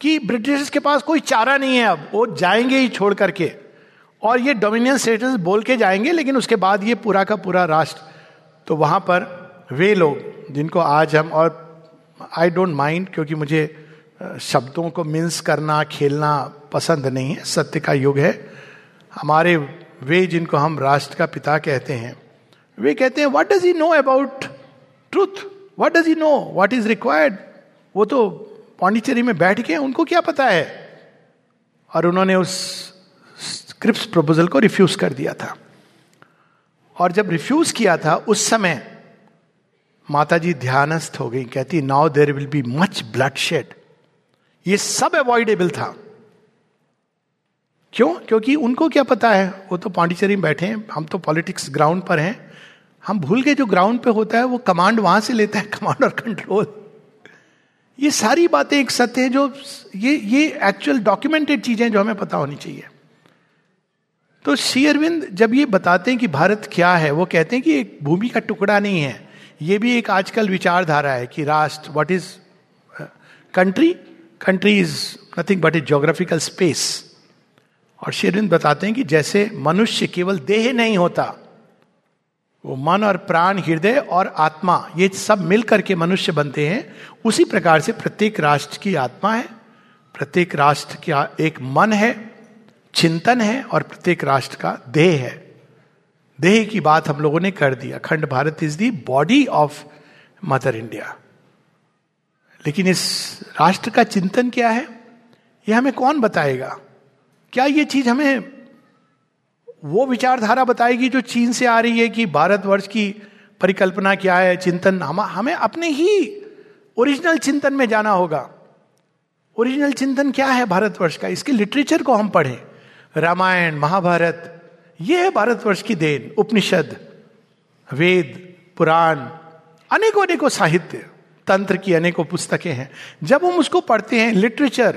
कि ब्रिटिश के पास कोई चारा नहीं है अब, वो जाएँगे ही छोड़ करके। और ये डोमिनियन स्टेटस बोल के जाएँगे, लेकिन उसके बाद ये पूरा का पूरा राष्ट्र तो वहाँ पर वे लोग, जिनको आज हम, और आई डोंट माइंड क्योंकि मुझे शब्दों को मिन्स करना, खेलना पसंद नहीं है, सत्य का युग है। हमारे वे जिनको हम राष्ट्र का पिता कहते हैं, वे कहते हैं what does he know about truth what does he know what is required वो तो पांडिचेरी में बैठ के उनको क्या पता है? और उन्होंने उस स्क्रिप्स प्रपोजल को रिफ्यूज कर दिया था। और जब रिफ्यूज किया था, उस समय माता जी ध्यानस्थ हो गई, कहती now there will be much bloodshed ये सब अवॉइडेबल था। क्यों? क्योंकि उनको क्या पता है? वो तो पांडिचेरी में बैठे हैं। हम तो पॉलिटिक्स ग्राउंड पर हैं। हम भूल गए जो ग्राउंड पे होता है, वो कमांड वहाँ से लेता है कमांड और कंट्रोल ये सारी बातें एक सत्य है जो ये ये एक्चुअल डॉक्यूमेंटेड चीज़ें जो हमें पता होनी चाहिए। तो श्री अरविंद जब ये बताते हैं कि भारत क्या है, वो कहते हैं कि एक भूमि का टुकड़ा नहीं है। ये भी एक आजकल विचारधारा है कि राष्ट्र what is country country is nothing but is geographical space और शेरविंद बताते हैं कि जैसे मनुष्य केवल देह नहीं होता, वो मन और प्राण, हृदय और आत्मा, ये सब मिल करके मनुष्य बनते हैं। उसी प्रकार से प्रत्येक राष्ट्र की आत्मा है, प्रत्येक राष्ट्र का एक मन है, चिंतन है और प्रत्येक राष्ट्र का देह है। देह की बात हम लोगों ने कर दी, Akhand Bharat is the body of Mother India लेकिन इस राष्ट्र का चिंतन क्या है? यह हमें कौन बताएगा? क्या ये चीज़ हमें वो विचारधारा बताएगी जो चीन से आ रही है कि भारतवर्ष की परिकल्पना क्या है, चिंतन? हम, हमें अपने ही ओरिजिनल चिंतन में जाना होगा। ओरिजिनल चिंतन क्या है भारतवर्ष का? इसके लिटरेचर को हम पढ़ें। रामायण, महाभारत, ये है भारतवर्ष की देन, उपनिषद, वेद, पुराण अनेकों अनेकों साहित्य। तंत्र की अनेकों पुस्तकें हैं। जब हम उसको पढ़ते हैं लिटरेचर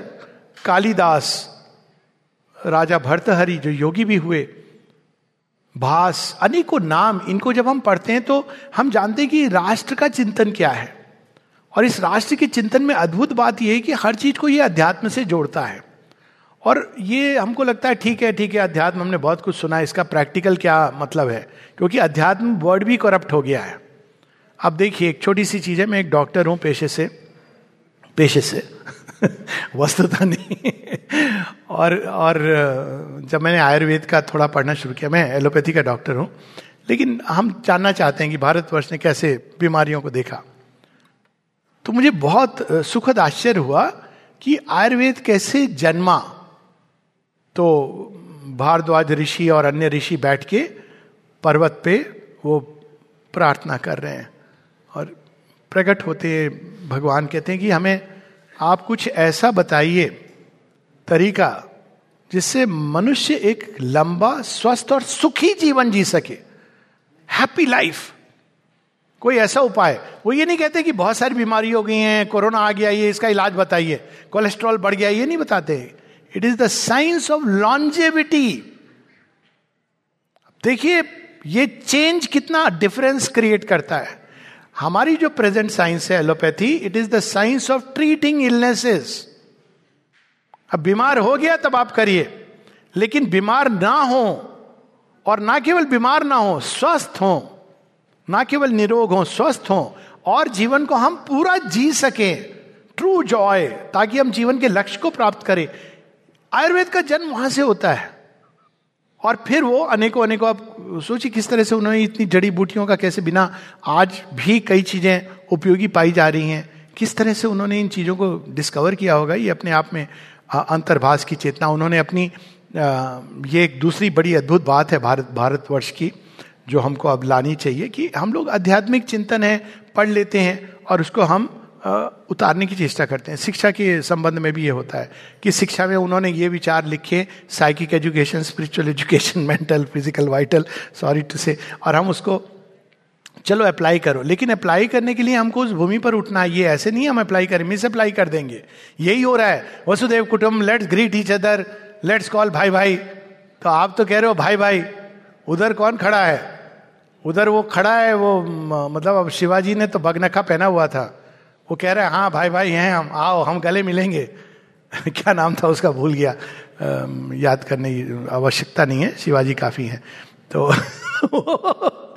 कालिदास, राजा भरतहरि, जो योगी भी हुए, भास, अनेकों नाम, इनको जब हम पढ़ते हैं तो हम जानते हैं कि राष्ट्र का चिंतन क्या है। और इस राष्ट्र के चिंतन में अद्भुत बात यह है कि हर चीज़ को ये अध्यात्म से जोड़ता है। और ये हमको लगता है, ठीक है ठीक है, अध्यात्म हमने बहुत कुछ सुना है, इसका प्रैक्टिकल क्या मतलब है? क्योंकि अध्यात्म वर्ड भी करप्ट हो गया है। अब देखिए, एक छोटी सी चीज़ है, मैं एक डॉक्टर हूँ पेशे से। पेशे से? <laughs> वस्तुता नहीं। और और, जब मैंने आयुर्वेद का थोड़ा पढ़ना शुरू किया, मैं एलोपैथी का डॉक्टर हूँ। लेकिन हम जानना चाहते हैं कि भारतवर्ष ने कैसे बीमारियों को देखा। तो मुझे बहुत सुखद आश्चर्य हुआ कि आयुर्वेद कैसे जन्मा। तो भारद्वाज ऋषि और अन्य ऋषि बैठ के पर्वत पे वो प्रार्थना कर रहे हैं। और प्रकट होते भगवान कहते हैं कि हमें आप कुछ ऐसा बताइए, तरीका, जिससे मनुष्य एक लंबा, स्वस्थ और सुखी जीवन जी सके। हैप्पी लाइफ कोई ऐसा उपाय? वो ये नहीं कहते कि बहुत सारी बीमारी हो गई हैं, कोरोना आ गया, ये इसका इलाज बताइए। कोलेस्ट्रॉल बढ़ गया, ये नहीं बताते it is the science of longevity देखिए, ये चेंज कितना डिफरेंस क्रिएट करता है। हमारी जो प्रेजेंट साइंस है allopathy it is the science of treating illnesses अब बीमार हो गया, तब आप करिए। लेकिन बीमार ना हो, और ना केवल बीमार ना हो, स्वस्थ हो, ना केवल निरोग हो, स्वस्थ हो, और जीवन को हम पूरा जी सके। ट्रू जॉय ताकि हम जीवन के लक्ष्य को प्राप्त करें। आयुर्वेद का जन्म वहाँ से होता है। और फिर वो अनेकों अनेकों, आप सोचिए किस तरह से उन्होंने इतनी जड़ी बूटियों का कैसे बिना आज भी कई चीज़ें उपयोगी पाई जा रही हैं। किस तरह से उन्होंने इन चीज़ों को डिस्कवर किया होगा? ये अपने आप में अंतर्भाष की चेतना। उन्होंने अपनी ये एक दूसरी बड़ी अद्भुत बात है भारत, भारतवर्ष की, जो हमको अब लानी चाहिए कि हम लोग आध्यात्मिक चिंतन है, पढ़ लेते हैं और उसको हम उतारने की चेष्टा करते हैं। शिक्षा के संबंध में भी ये होता है कि शिक्षा में उन्होंने ये विचार लिखे psychic education spiritual education mental physical vital sorry to say और हम उसको, चलो अप्लाई करो। लेकिन अप्लाई करने के लिए हमको उस भूमि पर उठना है। ये ऐसे नहीं हम अप्लाई करें मिस अप्लाई कर देंगे। यही हो रहा है। वसुदेव कुटुंब let's greet each other let's call भाई भाई तो आप तो कह रहे हो भाई भाई उधर कौन खड़ा है? उधर वो खड़ा है, वो मतलब अब शिवाजी ने तो बगनखा पहना हुआ था। वो कह रहे हैं हाँ भाई भाई हैं हम आओ हम गले मिलेंगे. <laughs> क्या नाम था उसका भूल गया। आ, याद करने की आवश्यकता नहीं है शिवाजी काफ़ी है। तो <laughs>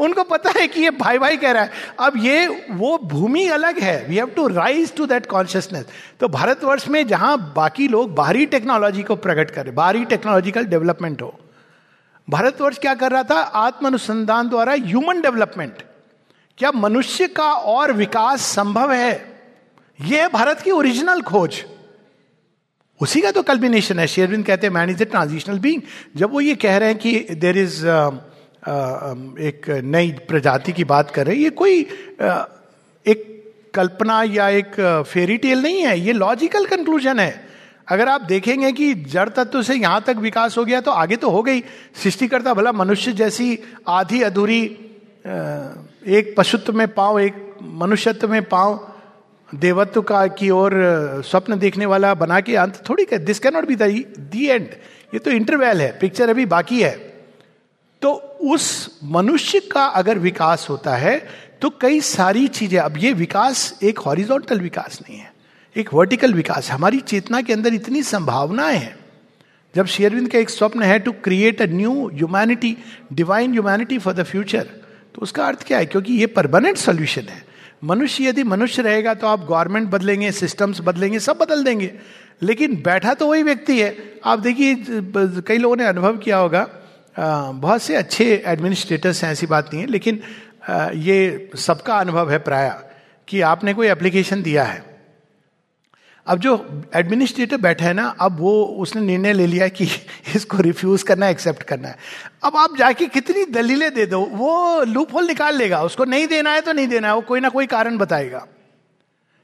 उनको पता है कि ये भाई भाई कह रहा है। अब ये वो भूमि अलग है। We have to rise to that consciousness तो भारतवर्ष में जहाँ बाकी लोग बाहरी टेक्नोलॉजी को प्रकट करें बाहरी टेक्नोलॉजिकल डेवलपमेंट हो भारतवर्ष क्या कर रहा था? आत्म अनुसंधान द्वारा ह्यूमन डेवलपमेंट क्या मनुष्य का और विकास संभव है? यह भारत की ओरिजिनल खोज। उसी का तो कल्बिनेशन है। शेरविंद कहते हैं man is a transitional being जब वो ये कह रहे हैं कि देर इज़ uh, uh, एक नई प्रजाति की बात कर रहे हैं ये कोई uh, एक कल्पना या एक फेरी टेल नहीं है। ये लॉजिकल कंक्लूजन है। अगर आप देखेंगे कि जड़ तत्व से यहाँ तक विकास हो गया तो आगे तो हो गई। सृष्टिकर्ता भला मनुष्य जैसी आधी अधूरी एक पशुत्व में पाओ एक मनुष्यत्व में पाओ देवत्व का की ओर स्वप्न देखने वाला बना के अंत थोड़ी कर this can not be the end ये तो इंटरवेल है पिक्चर अभी बाकी है। तो उस मनुष्य का अगर विकास होता है तो कई सारी चीज़ें, अब ये विकास एक हॉरिजॉन्टल विकास नहीं है, एक वर्टिकल विकास हमारी चेतना के अंदर इतनी संभावनाएँ हैं। जब शेरविंद का एक स्वप्न है to create a new humanity divine humanity for the future उसका अर्थ क्या है? क्योंकि ये परमानेंट सोल्यूशन है। मनुष्य यदि मनुष्य रहेगा तो आप गवर्नमेंट बदलेंगे सिस्टम्स बदलेंगे, सब बदल देंगे। लेकिन बैठा तो वही व्यक्ति है। आप देखिए, कई लोगों ने अनुभव किया होगा बहुत से अच्छे एडमिनिस्ट्रेटर्स हैं, ऐसी बात नहीं है, लेकिन ये सबका अनुभव है प्राय कि आपने कोई एप्लीकेशन दिया है। अब जो एडमिनिस्ट्रेटर बैठा है ना, अब वो उसने निर्णय ले लिया कि <laughs> इसको रिफ्यूज करना है एक्सेप्ट करना है। अब आप जाके कितनी दलीलें दे दो, वो लूप होल निकाल लेगा। उसको नहीं देना है तो नहीं देना है, वो कोई ना कोई कारण बताएगा।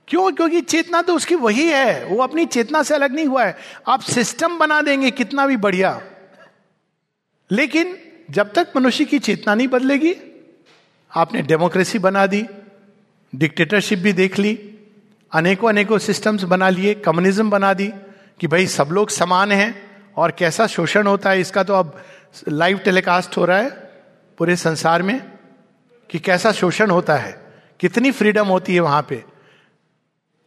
क्यों? क्योंकि चेतना तो उसकी वही है, वो अपनी चेतना से अलग नहीं हुआ है। आप सिस्टम बना देंगे, कितना भी बढ़िया। लेकिन जब तक मनुष्य की चेतना नहीं बदलेगी, आपने डेमोक्रेसी बना दी डिक्टेटरशिप भी देख ली अनेकों अनेकों सिस्टम्स बना लिए कम्युनिज्म बना दी, कि भाई सब लोग समान हैं और कैसा शोषण होता है, इसका तो अब लाइव टेलीकास्ट हो रहा है पूरे संसार में, कि कैसा शोषण होता है, कितनी फ्रीडम होती है वहाँ पे।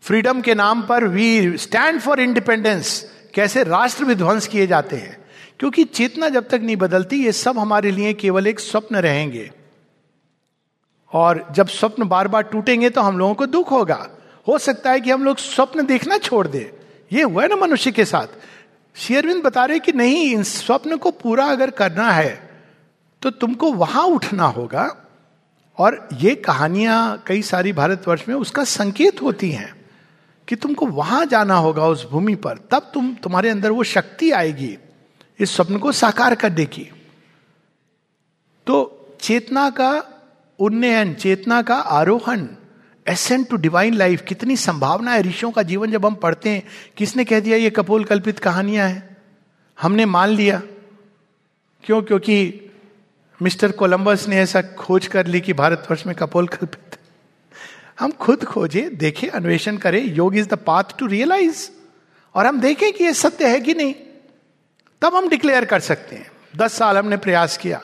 फ्रीडम के नाम पर वी स्टैंड फॉर इंडिपेंडेंस कैसे राष्ट्र विध्वंस किए जाते हैं। क्योंकि चेतना जब तक नहीं बदलती, ये सब हमारे लिए केवल एक स्वप्न रहेंगे। और जब स्वप्न बार बार टूटेंगे तो हम लोगों को दुख होगा। हो सकता है कि हम लोग स्वप्न देखना छोड़ दे। ये हुआ है ना मनुष्य के साथ। शेयरविंद बता रहे कि नहीं, इन स्वप्न को पूरा अगर करना है तो तुमको वहाँ उठना होगा। और ये कहानियाँ कई सारी भारतवर्ष में उसका संकेत होती हैं कि तुमको वहाँ जाना होगा उस भूमि पर। तब तुम, तुम्हारे अंदर वो शक्ति आएगी इस स्वप्न को साकार करने की। तो चेतना का उन्नयन, चेतना का आरोहण एसेंट टू डिवाइन लाइफ कितनी संभावना है ऋषियों का जीवन जब हम पढ़ते हैं, किसने कह दिया ये कपोल कल्पित कहानियाँ हैं? हमने मान लिया। क्यों? क्योंकि मिस्टर कोलंबस ने ऐसा खोज कर ली कि भारतवर्ष में कपोल कल्पित हम खुद खोजे, देखें, अन्वेषण करें, yoga is the path to realise और हम देखें कि ये सत्य है कि नहीं। तब हम डिक्लेयर कर सकते हैं। दस साल हमने प्रयास किया,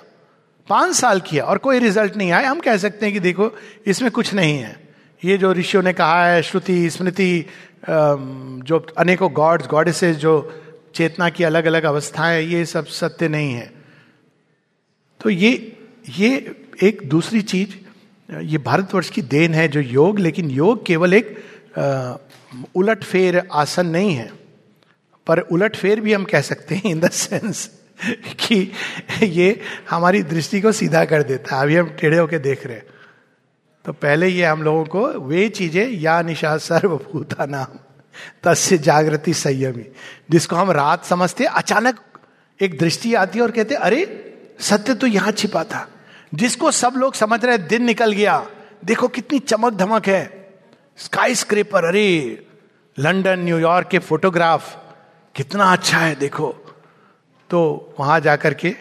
पाँच साल किया, और कोई रिज़ल्ट नहीं आया। हम कह सकते हैं कि देखो, इसमें कुछ नहीं है। ये जो ऋषियों ने कहा है, श्रुति, स्मृति जो अनेकों गॉड्स गॉडेसेस जो चेतना की अलग अलग अवस्थाएँ, ये सब सत्य नहीं है। तो ये ये एक दूसरी चीज़, ये भारतवर्ष की देन है जो योग, लेकिन योग केवल एक उलट फेर आसन नहीं है। पर उलट फेर भी हम कह सकते हैं इन द सेंस कि ये हमारी दृष्टि को सीधा कर देता है। अभी हम टेढ़े होके देख रहे हैं। तो पहले ये हम लोगों को वे चीज़ें या निशा सर्वभूता नाम, तस्य जागृति संयमी, जिसको हम रात समझते, अचानक एक दृष्टि आती है और कहते, अरे, सत्य तो यहाँ छिपा था, जिसको सब लोग समझ रहे दिन निकल गया, देखो कितनी चमक धमक है स्काई स्क्रेपर अरे, लंदन न्यूयॉर्क के फोटोग्राफ, कितना अच्छा है, देखो। तो वहाँ जाकर के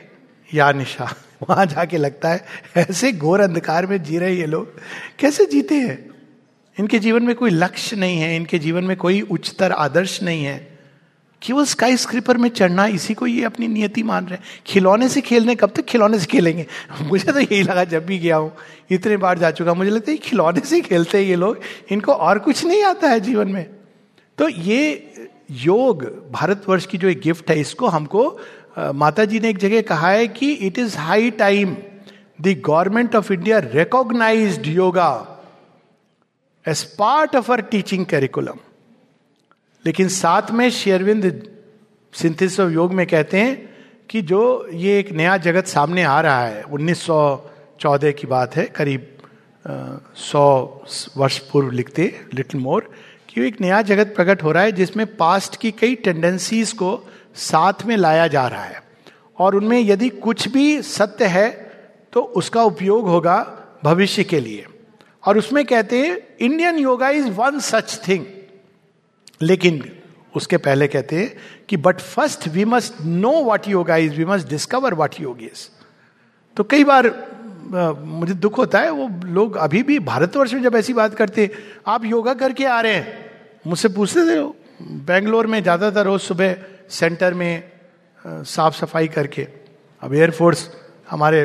या निशा वहाँ जाके लगता है, ऐसे घोर अंधकार में जी रहे ये लोग। कैसे जीते हैं? इनके जीवन में कोई लक्ष्य नहीं है, इनके जीवन में कोई उच्चतर आदर्श नहीं है। केवल स्काई स्क्रिपर में चढ़ना, इसी को ये अपनी नियति मान रहे हैं। खिलौने से खेलने, कब तक खिलौने से खेलेंगे? <laughs> मुझे तो यही लगा जब भी गया हूँ, इतने बार जा चुका मुझे लगता है खिलौने से खेलते हैं ये लोग, इनको और कुछ नहीं आता है जीवन में। तो ये योग, भारतवर्ष की जो एक गिफ्ट है, इसको हमको माता जी ने एक जगह कहा है कि it is high time the Government of India recognise yoga as part of our teaching curriculum लेकिन साथ में शेयरविंद सिंथिस ऑफ़ योग में कहते हैं कि जो ये एक नया जगत सामने आ रहा है 1914 की बात है, करीब सौ वर्ष पूर्व लिखते लिटिल मोर कि एक नया जगत प्रकट हो रहा है, जिसमें पास्ट की कई टेंडेंसीज को साथ में लाया जा रहा है। और उनमें यदि कुछ भी सत्य है तो उसका उपयोग होगा भविष्य के लिए। और उसमें कहते हैं Indian yoga is one such thing लेकिन उसके पहले कहते हैं कि but first we must know what yoga is we must discover what yog is तो कई बार मुझे दुख होता है, वो लोग अभी भी भारतवर्ष में जब ऐसी बात करते आप योगा करके आ रहे हैं? मुझसे पूछते थे, बेंगलोर में ज़्यादातर रोज सुबह सेंटर में साफ़ सफ़ाई करके, अब एयरफोर्स हमारे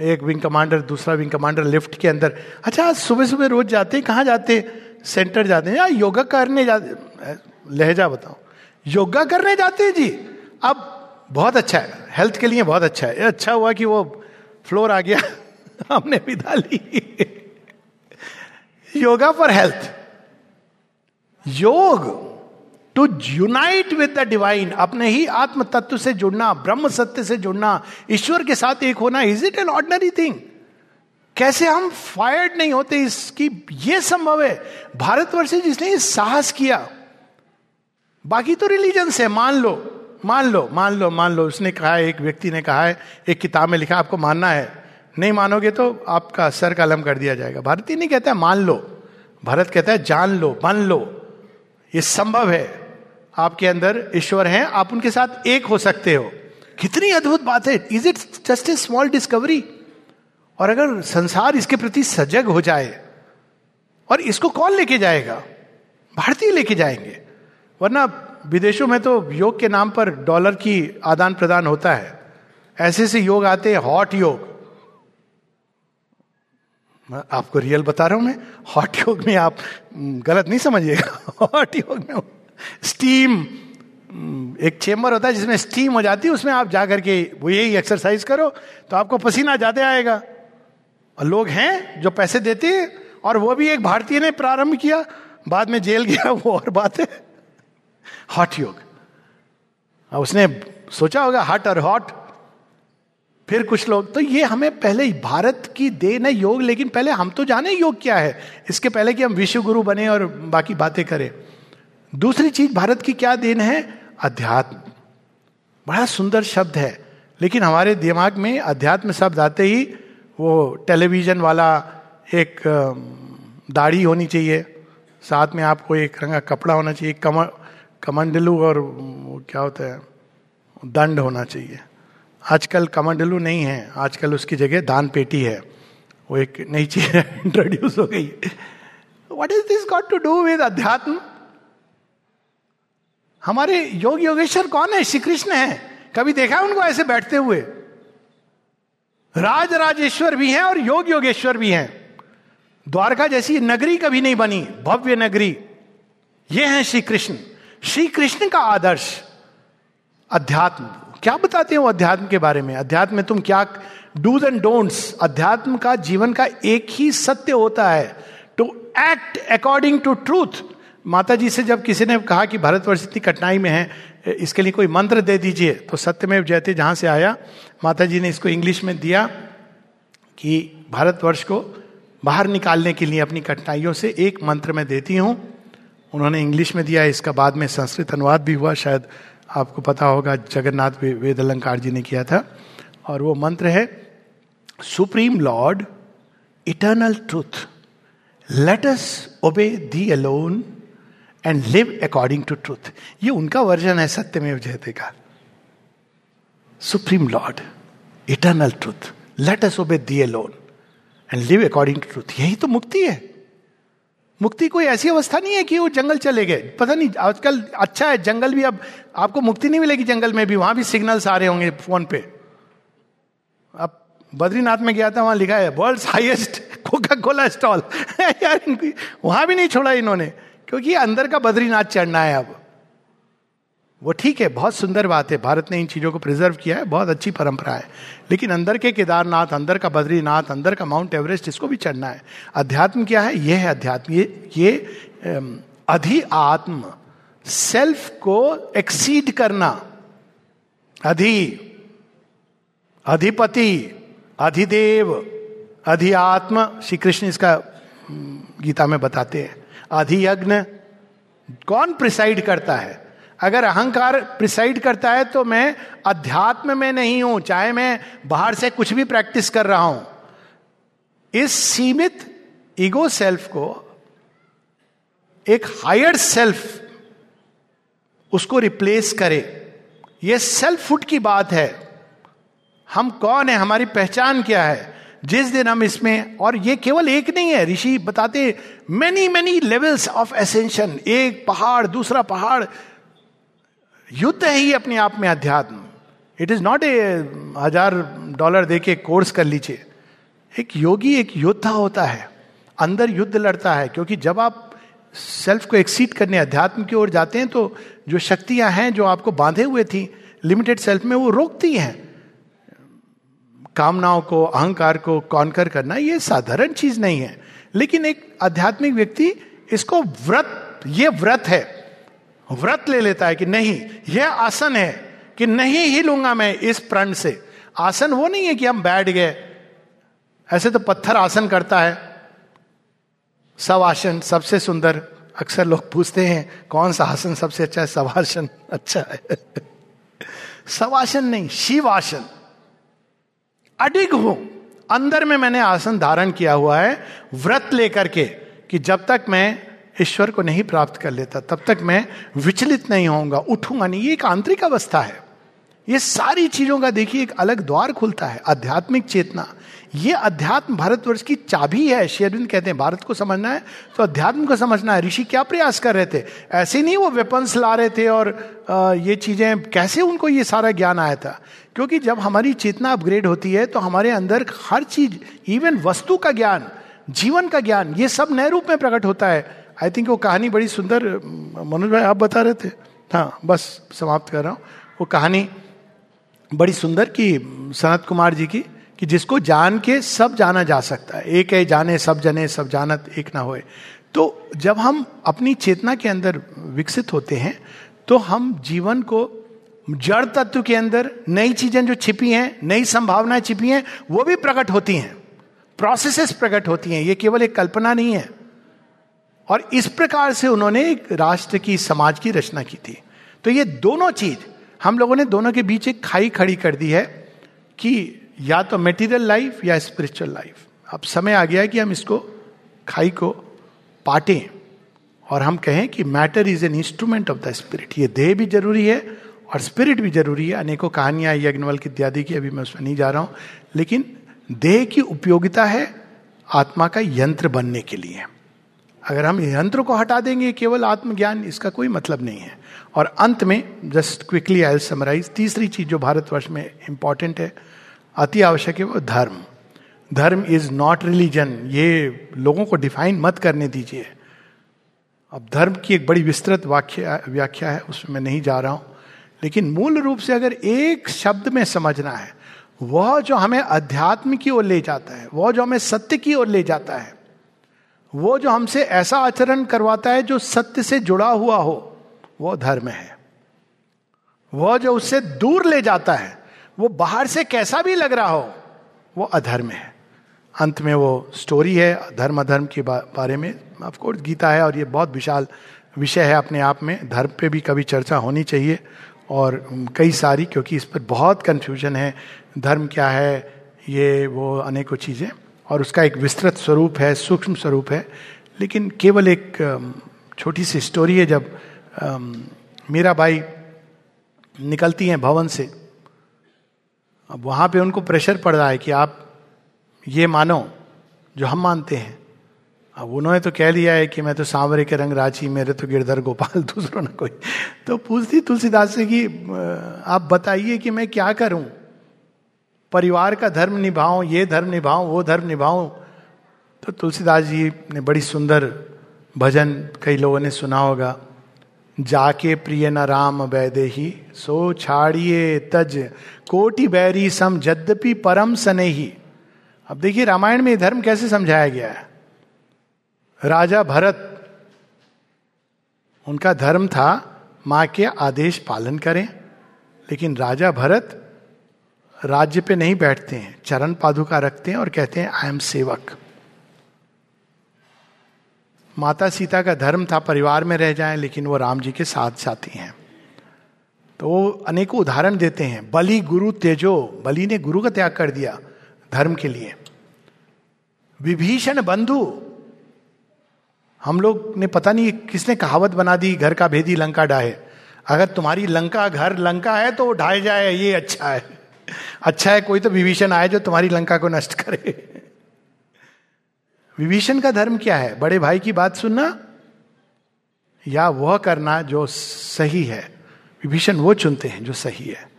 एक विंग कमांडर दूसरा विंग कमांडर लिफ्ट के अंदर अच्छा सुबह सुबह रोज जाते हैं? कहाँ जाते सेंटर जाते हैं। या योगा करने जाते लहजा बताओ योगा करने जाते हैं जी? अब बहुत अच्छा है। हेल्थ के लिए बहुत अच्छा है। अच्छा हुआ कि वो फ्लोर आ गया। <laughs> हमने विदा ली। Yoga for health yog. To unite with the divine अपने ही आत्म तत्व से जुड़ना, ब्रह्म सत्य से जुड़ना, ईश्वर के साथ एक होना is it an ordinary thing कैसे हम फायर्ड नहीं होते इसकी? ये संभव है। भारतवर्ष से जिसने ये साहस किया। बाकी तो रिलीजन है, मान लो मान लो मान लो मान लो। उसने कहा, एक व्यक्ति ने कहा है, एक किताब में लिखा, आपको मानना है। नहीं मानोगे तो आपका सर कलम कर दिया जाएगा। भारतीय नहीं कहता है, मान लो। भारत कहता है, जान लो, मान लो। ये संभव है। आपके अंदर ईश्वर हैं, आप उनके साथ एक हो सकते हो। कितनी अद्भुत बात है। Is it just a small discovery और अगर संसार इसके प्रति सजग हो जाए, और इसको कौन लेके जाएगा? भारतीय लेके जाएँगे। वरना विदेशों में तो योग के नाम पर डॉलर की आदान प्रदान होता है। ऐसे ऐसे योग आते हैं, हॉट योग। मैं आपको रियल बता रहा हूँ मैं। हॉट योग में आप गलत नहीं समझिएगा। <laughs> हॉट योग में स्टीम एक चेम्बर होता है जिसमें स्टीम हो जाती है, उसमें आप जा करके वो यही एक्सरसाइज करो तो आपको पसीना ज़्यादा आएगा। और लोग हैं जो पैसे देते हैं, और वो भी एक भारतीय ने प्रारंभ किया, बाद में जेल गया, वो और बात है। हॉट योग उसने सोचा होगा हट और हॉट फिर कुछ लोग तो ये हमें पहले भारत की देन है योग, लेकिन पहले हम तो जाने योग क्या है। इसके पहले कि हम विश्व गुरु बने और बाकी बातें करें। दूसरी चीज़ भारत की क्या देन है? अध्यात्म। बड़ा सुंदर शब्द है, लेकिन हमारे दिमाग में अध्यात्म शब्द आते ही वो टेलीविज़न वाला एक दाढ़ी होनी चाहिए, साथ में आपको एक रंगा कपड़ा होना चाहिए कम कमंडलू और क्या होता है, दंड होना चाहिए। आजकल कमंडलू नहीं है, आजकल उसकी जगह दान पेटी है, वो एक नई चीज़ <laughs> इंट्रोड्यूस हो गई। What is this got to do with adhyatma? हमारे योग योगेश्वर कौन है? श्री कृष्ण है। कभी देखा उनको ऐसे बैठते हुए? राज राजेश्वर भी हैं और योग योगेश्वर भी हैं। द्वारका जैसी नगरी कभी नहीं बनी, भव्य नगरी। ये है श्री कृष्ण श्री कृष्ण का आदर्श अध्यात्म। क्या बताते हो अध्यात्म के बारे में? अध्यात्म में तुम क्या डूज एंड डोंट्स अध्यात्म का जीवन का एक ही सत्य होता है। To act according to truth माता जी से जब किसी ने कहा कि भारतवर्ष इतनी कठिनाई में है, इसके लिए कोई मंत्र दे दीजिए तो सत्यमेव जयते जहाँ से आया माता जी ने इसको इंग्लिश में दिया कि भारतवर्ष को बाहर निकालने के लिए अपनी कठिनाइयों से एक मंत्र में देती हूँ। उन्होंने इंग्लिश में दिया, इसका बाद में संस्कृत अनुवाद भी हुआ, शायद आपको पता होगा, जगन्नाथ वेद अलंकार जी ने किया था। और वो मंत्र है, supreme lord, eternal truth, let us obey thee alone and live according to truth ये उनका वर्जन है सत्यमेव जयते का supreme lord eternal truth let us obey thee alone and live according to truth यही तो मुक्ति है। मुक्ति कोई ऐसी अवस्था नहीं है कि वो जंगल चले गए। पता नहीं, आजकल अच्छा है, जंगल भी अब, आपको मुक्ति नहीं मिलेगी जंगल में भी, वहाँ भी सिग्नल्स आ रहे होंगे फ़ोन पे। अब बद्रीनाथ में गया था, वहाँ लिखा है world highest Coca Cola stall यार वहाँ भी नहीं छोड़ा इन्होंने। क्योंकि अंदर का बद्रीनाथ चढ़ना है अब। वो ठीक है, बहुत सुंदर बात है। भारत ने इन चीज़ों को प्रिजर्व किया है, बहुत अच्छी परंपरा है। लेकिन अंदर के केदारनाथ, अंदर का बद्रीनाथ, अंदर का माउंट एवरेस्ट इसको भी चढ़ना है। अध्यात्म क्या है? यह है अध्यात्म। ये ये अधि आत्म सेल्फ को एक्सीड करना। अधि, अधिपति, अधिदेव, अधिआत्म। श्री कृष्ण इसका गीता में बताते हैं। अधियज्ञ कौन प्रिसाइड करता है? अगर अहंकार प्रिसाइड करता है तो मैं अध्यात्म में नहीं हूँ, चाहे मैं बाहर से कुछ भी प्रैक्टिस कर रहा हूँ। इस सीमित ईगो सेल्फ को, एक हायर सेल्फ उसको रिप्लेस करे। सेल्फ फुट की बात है। हम कौन है? हमारी पहचान क्या है? जिस दिन हम इसमें, और ये केवल एक नहीं है, ऋषि बताते many many levels of ascension एक पहाड़, दूसरा पहाड़, युद्ध है ही अपने आप में अध्यात्म। इट इज़ नॉट ए हज़ार डॉलर दे के कोर्स कर लीजिए। एक योगी, एक योद्धा होता है, अंदर युद्ध लड़ता है, क्योंकि जब आप सेल्फ को एक्सीड करने अध्यात्म की ओर जाते हैं तो जो शक्तियाँ हैं, जो आपको बांधे हुए थी लिमिटेड सेल्फ में, वो रोकती हैं। कामनाओं को, अहंकार को कॉन्कर करना ये साधारण चीज़ नहीं है। लेकिन एक आध्यात्मिक व्यक्ति इसको व्रत, ये व्रत है। व्रत ले लेता है कि नहीं, यह आसन है कि नहीं ही लूँगा मैं इस प्रण से। आसन वो नहीं है कि हम बैठ गए। ऐसे तो पत्थर आसन करता है। सब आसन सबसे सुंदर अक्सर लोग पूछते हैं, कौन सा आसन सबसे अच्छा है? सवासन अच्छा है। <laughs> सवासन नहीं शिवासन अडिग हूँ। अंदर में मैंने आसन धारण किया हुआ है, व्रत लेकर के, कि जब तक मैं ईश्वर को नहीं प्राप्त कर लेता, तब तक मैं विचलित नहीं होऊँगा, उठूँगा नहीं। ये एक आंतरिक अवस्था है। ये सारी चीज़ों का देखिए, एक अलग द्वार खुलता है, आध्यात्मिक चेतना। ये अध्यात्म भारतवर्ष की चाबी है शेरविंद कहते हैं, भारत को समझना है तो अध्यात्म को समझना है। ऋषि क्या प्रयास कर रहे थे? ऐसे नहीं, वो वेपन्स ला रहे थे और ये चीज़ें, कैसे उनको ये सारा ज्ञान आया था? क्योंकि जब हमारी चेतना अपग्रेड होती है तो हमारे अंदर हर चीज़ इवन वस्तु का ज्ञान, जीवन का ज्ञान, ये सब नए रूप में प्रकट होता है। आई थिंक वो कहानी बड़ी सुंदर, मनोज भाई, आप बता रहे थे? हाँ बस समाप्त कर रहा हूँ। वो कहानी बड़ी सुंदर की, सनत कुमार जी की, कि जिसको जान के सब जाना जा सकता है। एक है जाने, सब जने, सब जानत, एक ना होए। तो जब हम अपनी चेतना के अंदर विकसित होते हैं तो हम जीवन को जड़ तत्व के अंदर नई चीज़ें जो छिपी हैं, नई संभावनाएँ छिपी हैं, वो भी प्रकट होती हैं। प्रोसेसेस प्रकट होती हैं। ये केवल एक कल्पना नहीं है। और इस प्रकार से उन्होंने एक राष्ट्र की, समाज की रचना की थी। तो ये दोनों चीज़, हम लोगों ने दोनों के बीच एक खाई खड़ी कर दी है कि या तो मेटीरियल लाइफ या स्पिरिचुअल लाइफ अब समय आ गया है कि हम इसको, खाई को पाटें और हम कहें कि matter is an instrument of the spirit ये देह भी ज़रूरी है और स्पिरिट भी ज़रूरी है। अनेकों कहानियाँ यज्ञवल इत्यादि की, अभी मैं उसमें नहीं जा रहा हूँ। लेकिन देह की उपयोगिता है आत्मा का यंत्र बनने के लिए। अगर हम यंत्र को हटा देंगे, केवल आत्मज्ञान, इसका कोई मतलब नहीं है। और अंत में जस्ट क्विकली आई समराइज तीसरी चीज़ जो भारतवर्ष में इंपॉर्टेंट है, अति आवश्यक है वो धर्म। धर्म इज़ नॉट रिलीजन ये लोगों को डिफाइन मत करने दीजिए। अब धर्म की एक बड़ी विस्तृत वाक्य, व्याख्या है, उसमें मैं नहीं जा रहा हूँ। लेकिन मूल रूप से अगर एक शब्द में समझना है, वह जो हमें अध्यात्म की ओर ले जाता है, वह जो हमें सत्य की ओर ले जाता है, वो जो हमसे ऐसा आचरण करवाता है जो सत्य से जुड़ा हुआ हो, वो धर्म है। वह जो उससे दूर ले जाता है, वो बाहर से कैसा भी लग रहा हो, वो अधर्म है। अंत में वो स्टोरी है, धर्म अधर्म के बारे में। ऑफकोर्स गीता है और ये बहुत विशाल विषय है अपने आप में। धर्म पे भी कभी चर्चा होनी चाहिए। और कई सारी, क्योंकि इस पर बहुत कन्फ्यूज़न है, धर्म क्या है, ये, वो अनेकों चीज़ें, और उसका एक विस्तृत स्वरूप है, सूक्ष्म स्वरूप है, लेकिन केवल एक छोटी सी स्टोरी है जब मीरा भाई निकलती हैं भवन से, अब वहाँ पे उनको प्रेशर पड़ रहा है कि आप ये मानो, जो हम मानते हैं। अब उन्होंने तो कह लिया है कि मैं तो सांवरे के रंग रांची, मेरे तो गिरधर गोपाल, <laughs> दूसरों ना कोई। तो पूछती तुलसीदास से कि आप बताइए कि मैं क्या करूँ? परिवार का धर्म निभाऊं, ये धर्म निभाऊं, वो धर्म निभाऊं? तो तुलसीदास जी ने बड़ी सुंदर भजन कई लोगों ने सुना होगा। जाके प्रिय न राम वैदे ही सो छाड़िए तज, कोटि बैरी सम जद्यपि परम सने ही अब देखिए, रामायण में धर्म कैसे समझाया गया है? राजा भरत, उनका धर्म था माँ के आदेश पालन करें, लेकिन राजा भरत राज्य पे नहीं बैठते हैं, चरण पादुका रखते हैं और कहते हैं आई एम सेवक. माता सीता का धर्म था परिवार में रह जाएँ, लेकिन वो राम जी के साथ साथी हैं। तो वो अनेकों उदाहरण देते हैं, बलि गुरु तेजो, बलि ने गुरु का त्याग कर दिया धर्म के लिए। विभीषण बंधु हम लोग ने पता नहीं किसने कहावत बना दी, घर का भेदी लंका डाहे अगर तुम्हारी लंका घर लंका है तो वो ढाए जाए, ये अच्छा है। अच्छा है, कोई तो विभीषण आए जो तुम्हारी लंका को नष्ट करे। विभीषण का धर्म क्या है? बड़े भाई की बात सुनना? या वह करना जो सही है? विभीषण वो चुनते हैं जो सही है।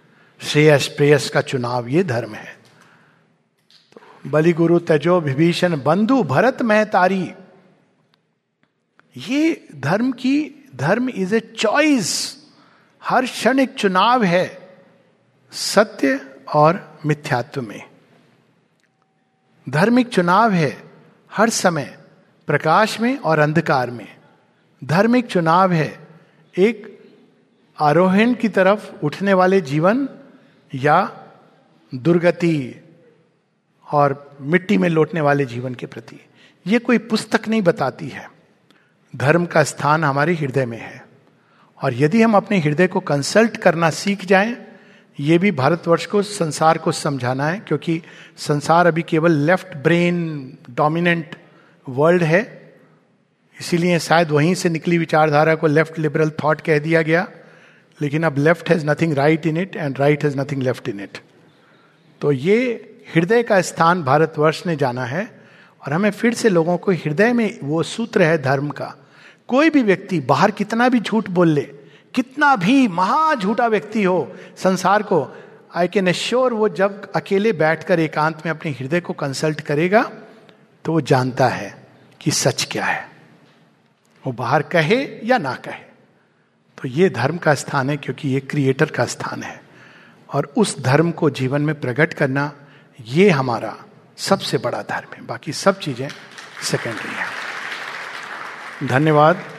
श्रेयस, प्रेयस का चुनाव, ये धर्म है। तो बलि गुरु तजो, विभीषण, बंधु, भरत, महतारी ये धर्म की, धर्म इज़ ए चॉइस हर क्षण एक चुनाव है, सत्य और मिथ्यात्व में। धार्मिक चुनाव है, हर समय, प्रकाश में और अंधकार में। धार्मिक चुनाव है, एक आरोहण की तरफ़ उठने वाले जीवन या दुर्गति और मिट्टी में लौटने वाले जीवन के प्रति। ये कोई पुस्तक नहीं बताती है। धर्म का स्थान हमारे हृदय में है। और यदि हम अपने हृदय को कंसल्ट करना सीख जाएँ, ये भी भारतवर्ष को, संसार को समझाना है, क्योंकि संसार अभी केवल लेफ़्ट ब्रेन डोमिनेंट वर्ल्ड है। इसीलिए शायद वहीं से निकली विचारधारा को लेफ़्ट लिबरल थॉट कह दिया गया, लेकिन अब left has nothing right in it and right has nothing left in it तो ये हृदय का स्थान भारतवर्ष ने जाना है। और हमें फिर से लोगों को हृदय में वो सूत्र है धर्म का। कोई भी व्यक्ति बाहर कितना भी झूठ बोल ले, कितना भी महा झूठा व्यक्ति हो संसार को आई कैन एश्योर वो जब अकेले बैठकर एकांत में अपने हृदय को कंसल्ट करेगा तो वो जानता है कि सच क्या है। वो बाहर कहे या ना कहे। तो ये धर्म का स्थान है क्योंकि ये क्रिएटर का स्थान है। और उस धर्म को जीवन में प्रकट करना, ये हमारा सबसे बड़ा धर्म है। बाकी सब चीज़ें सेकेंडरी है। धन्यवाद।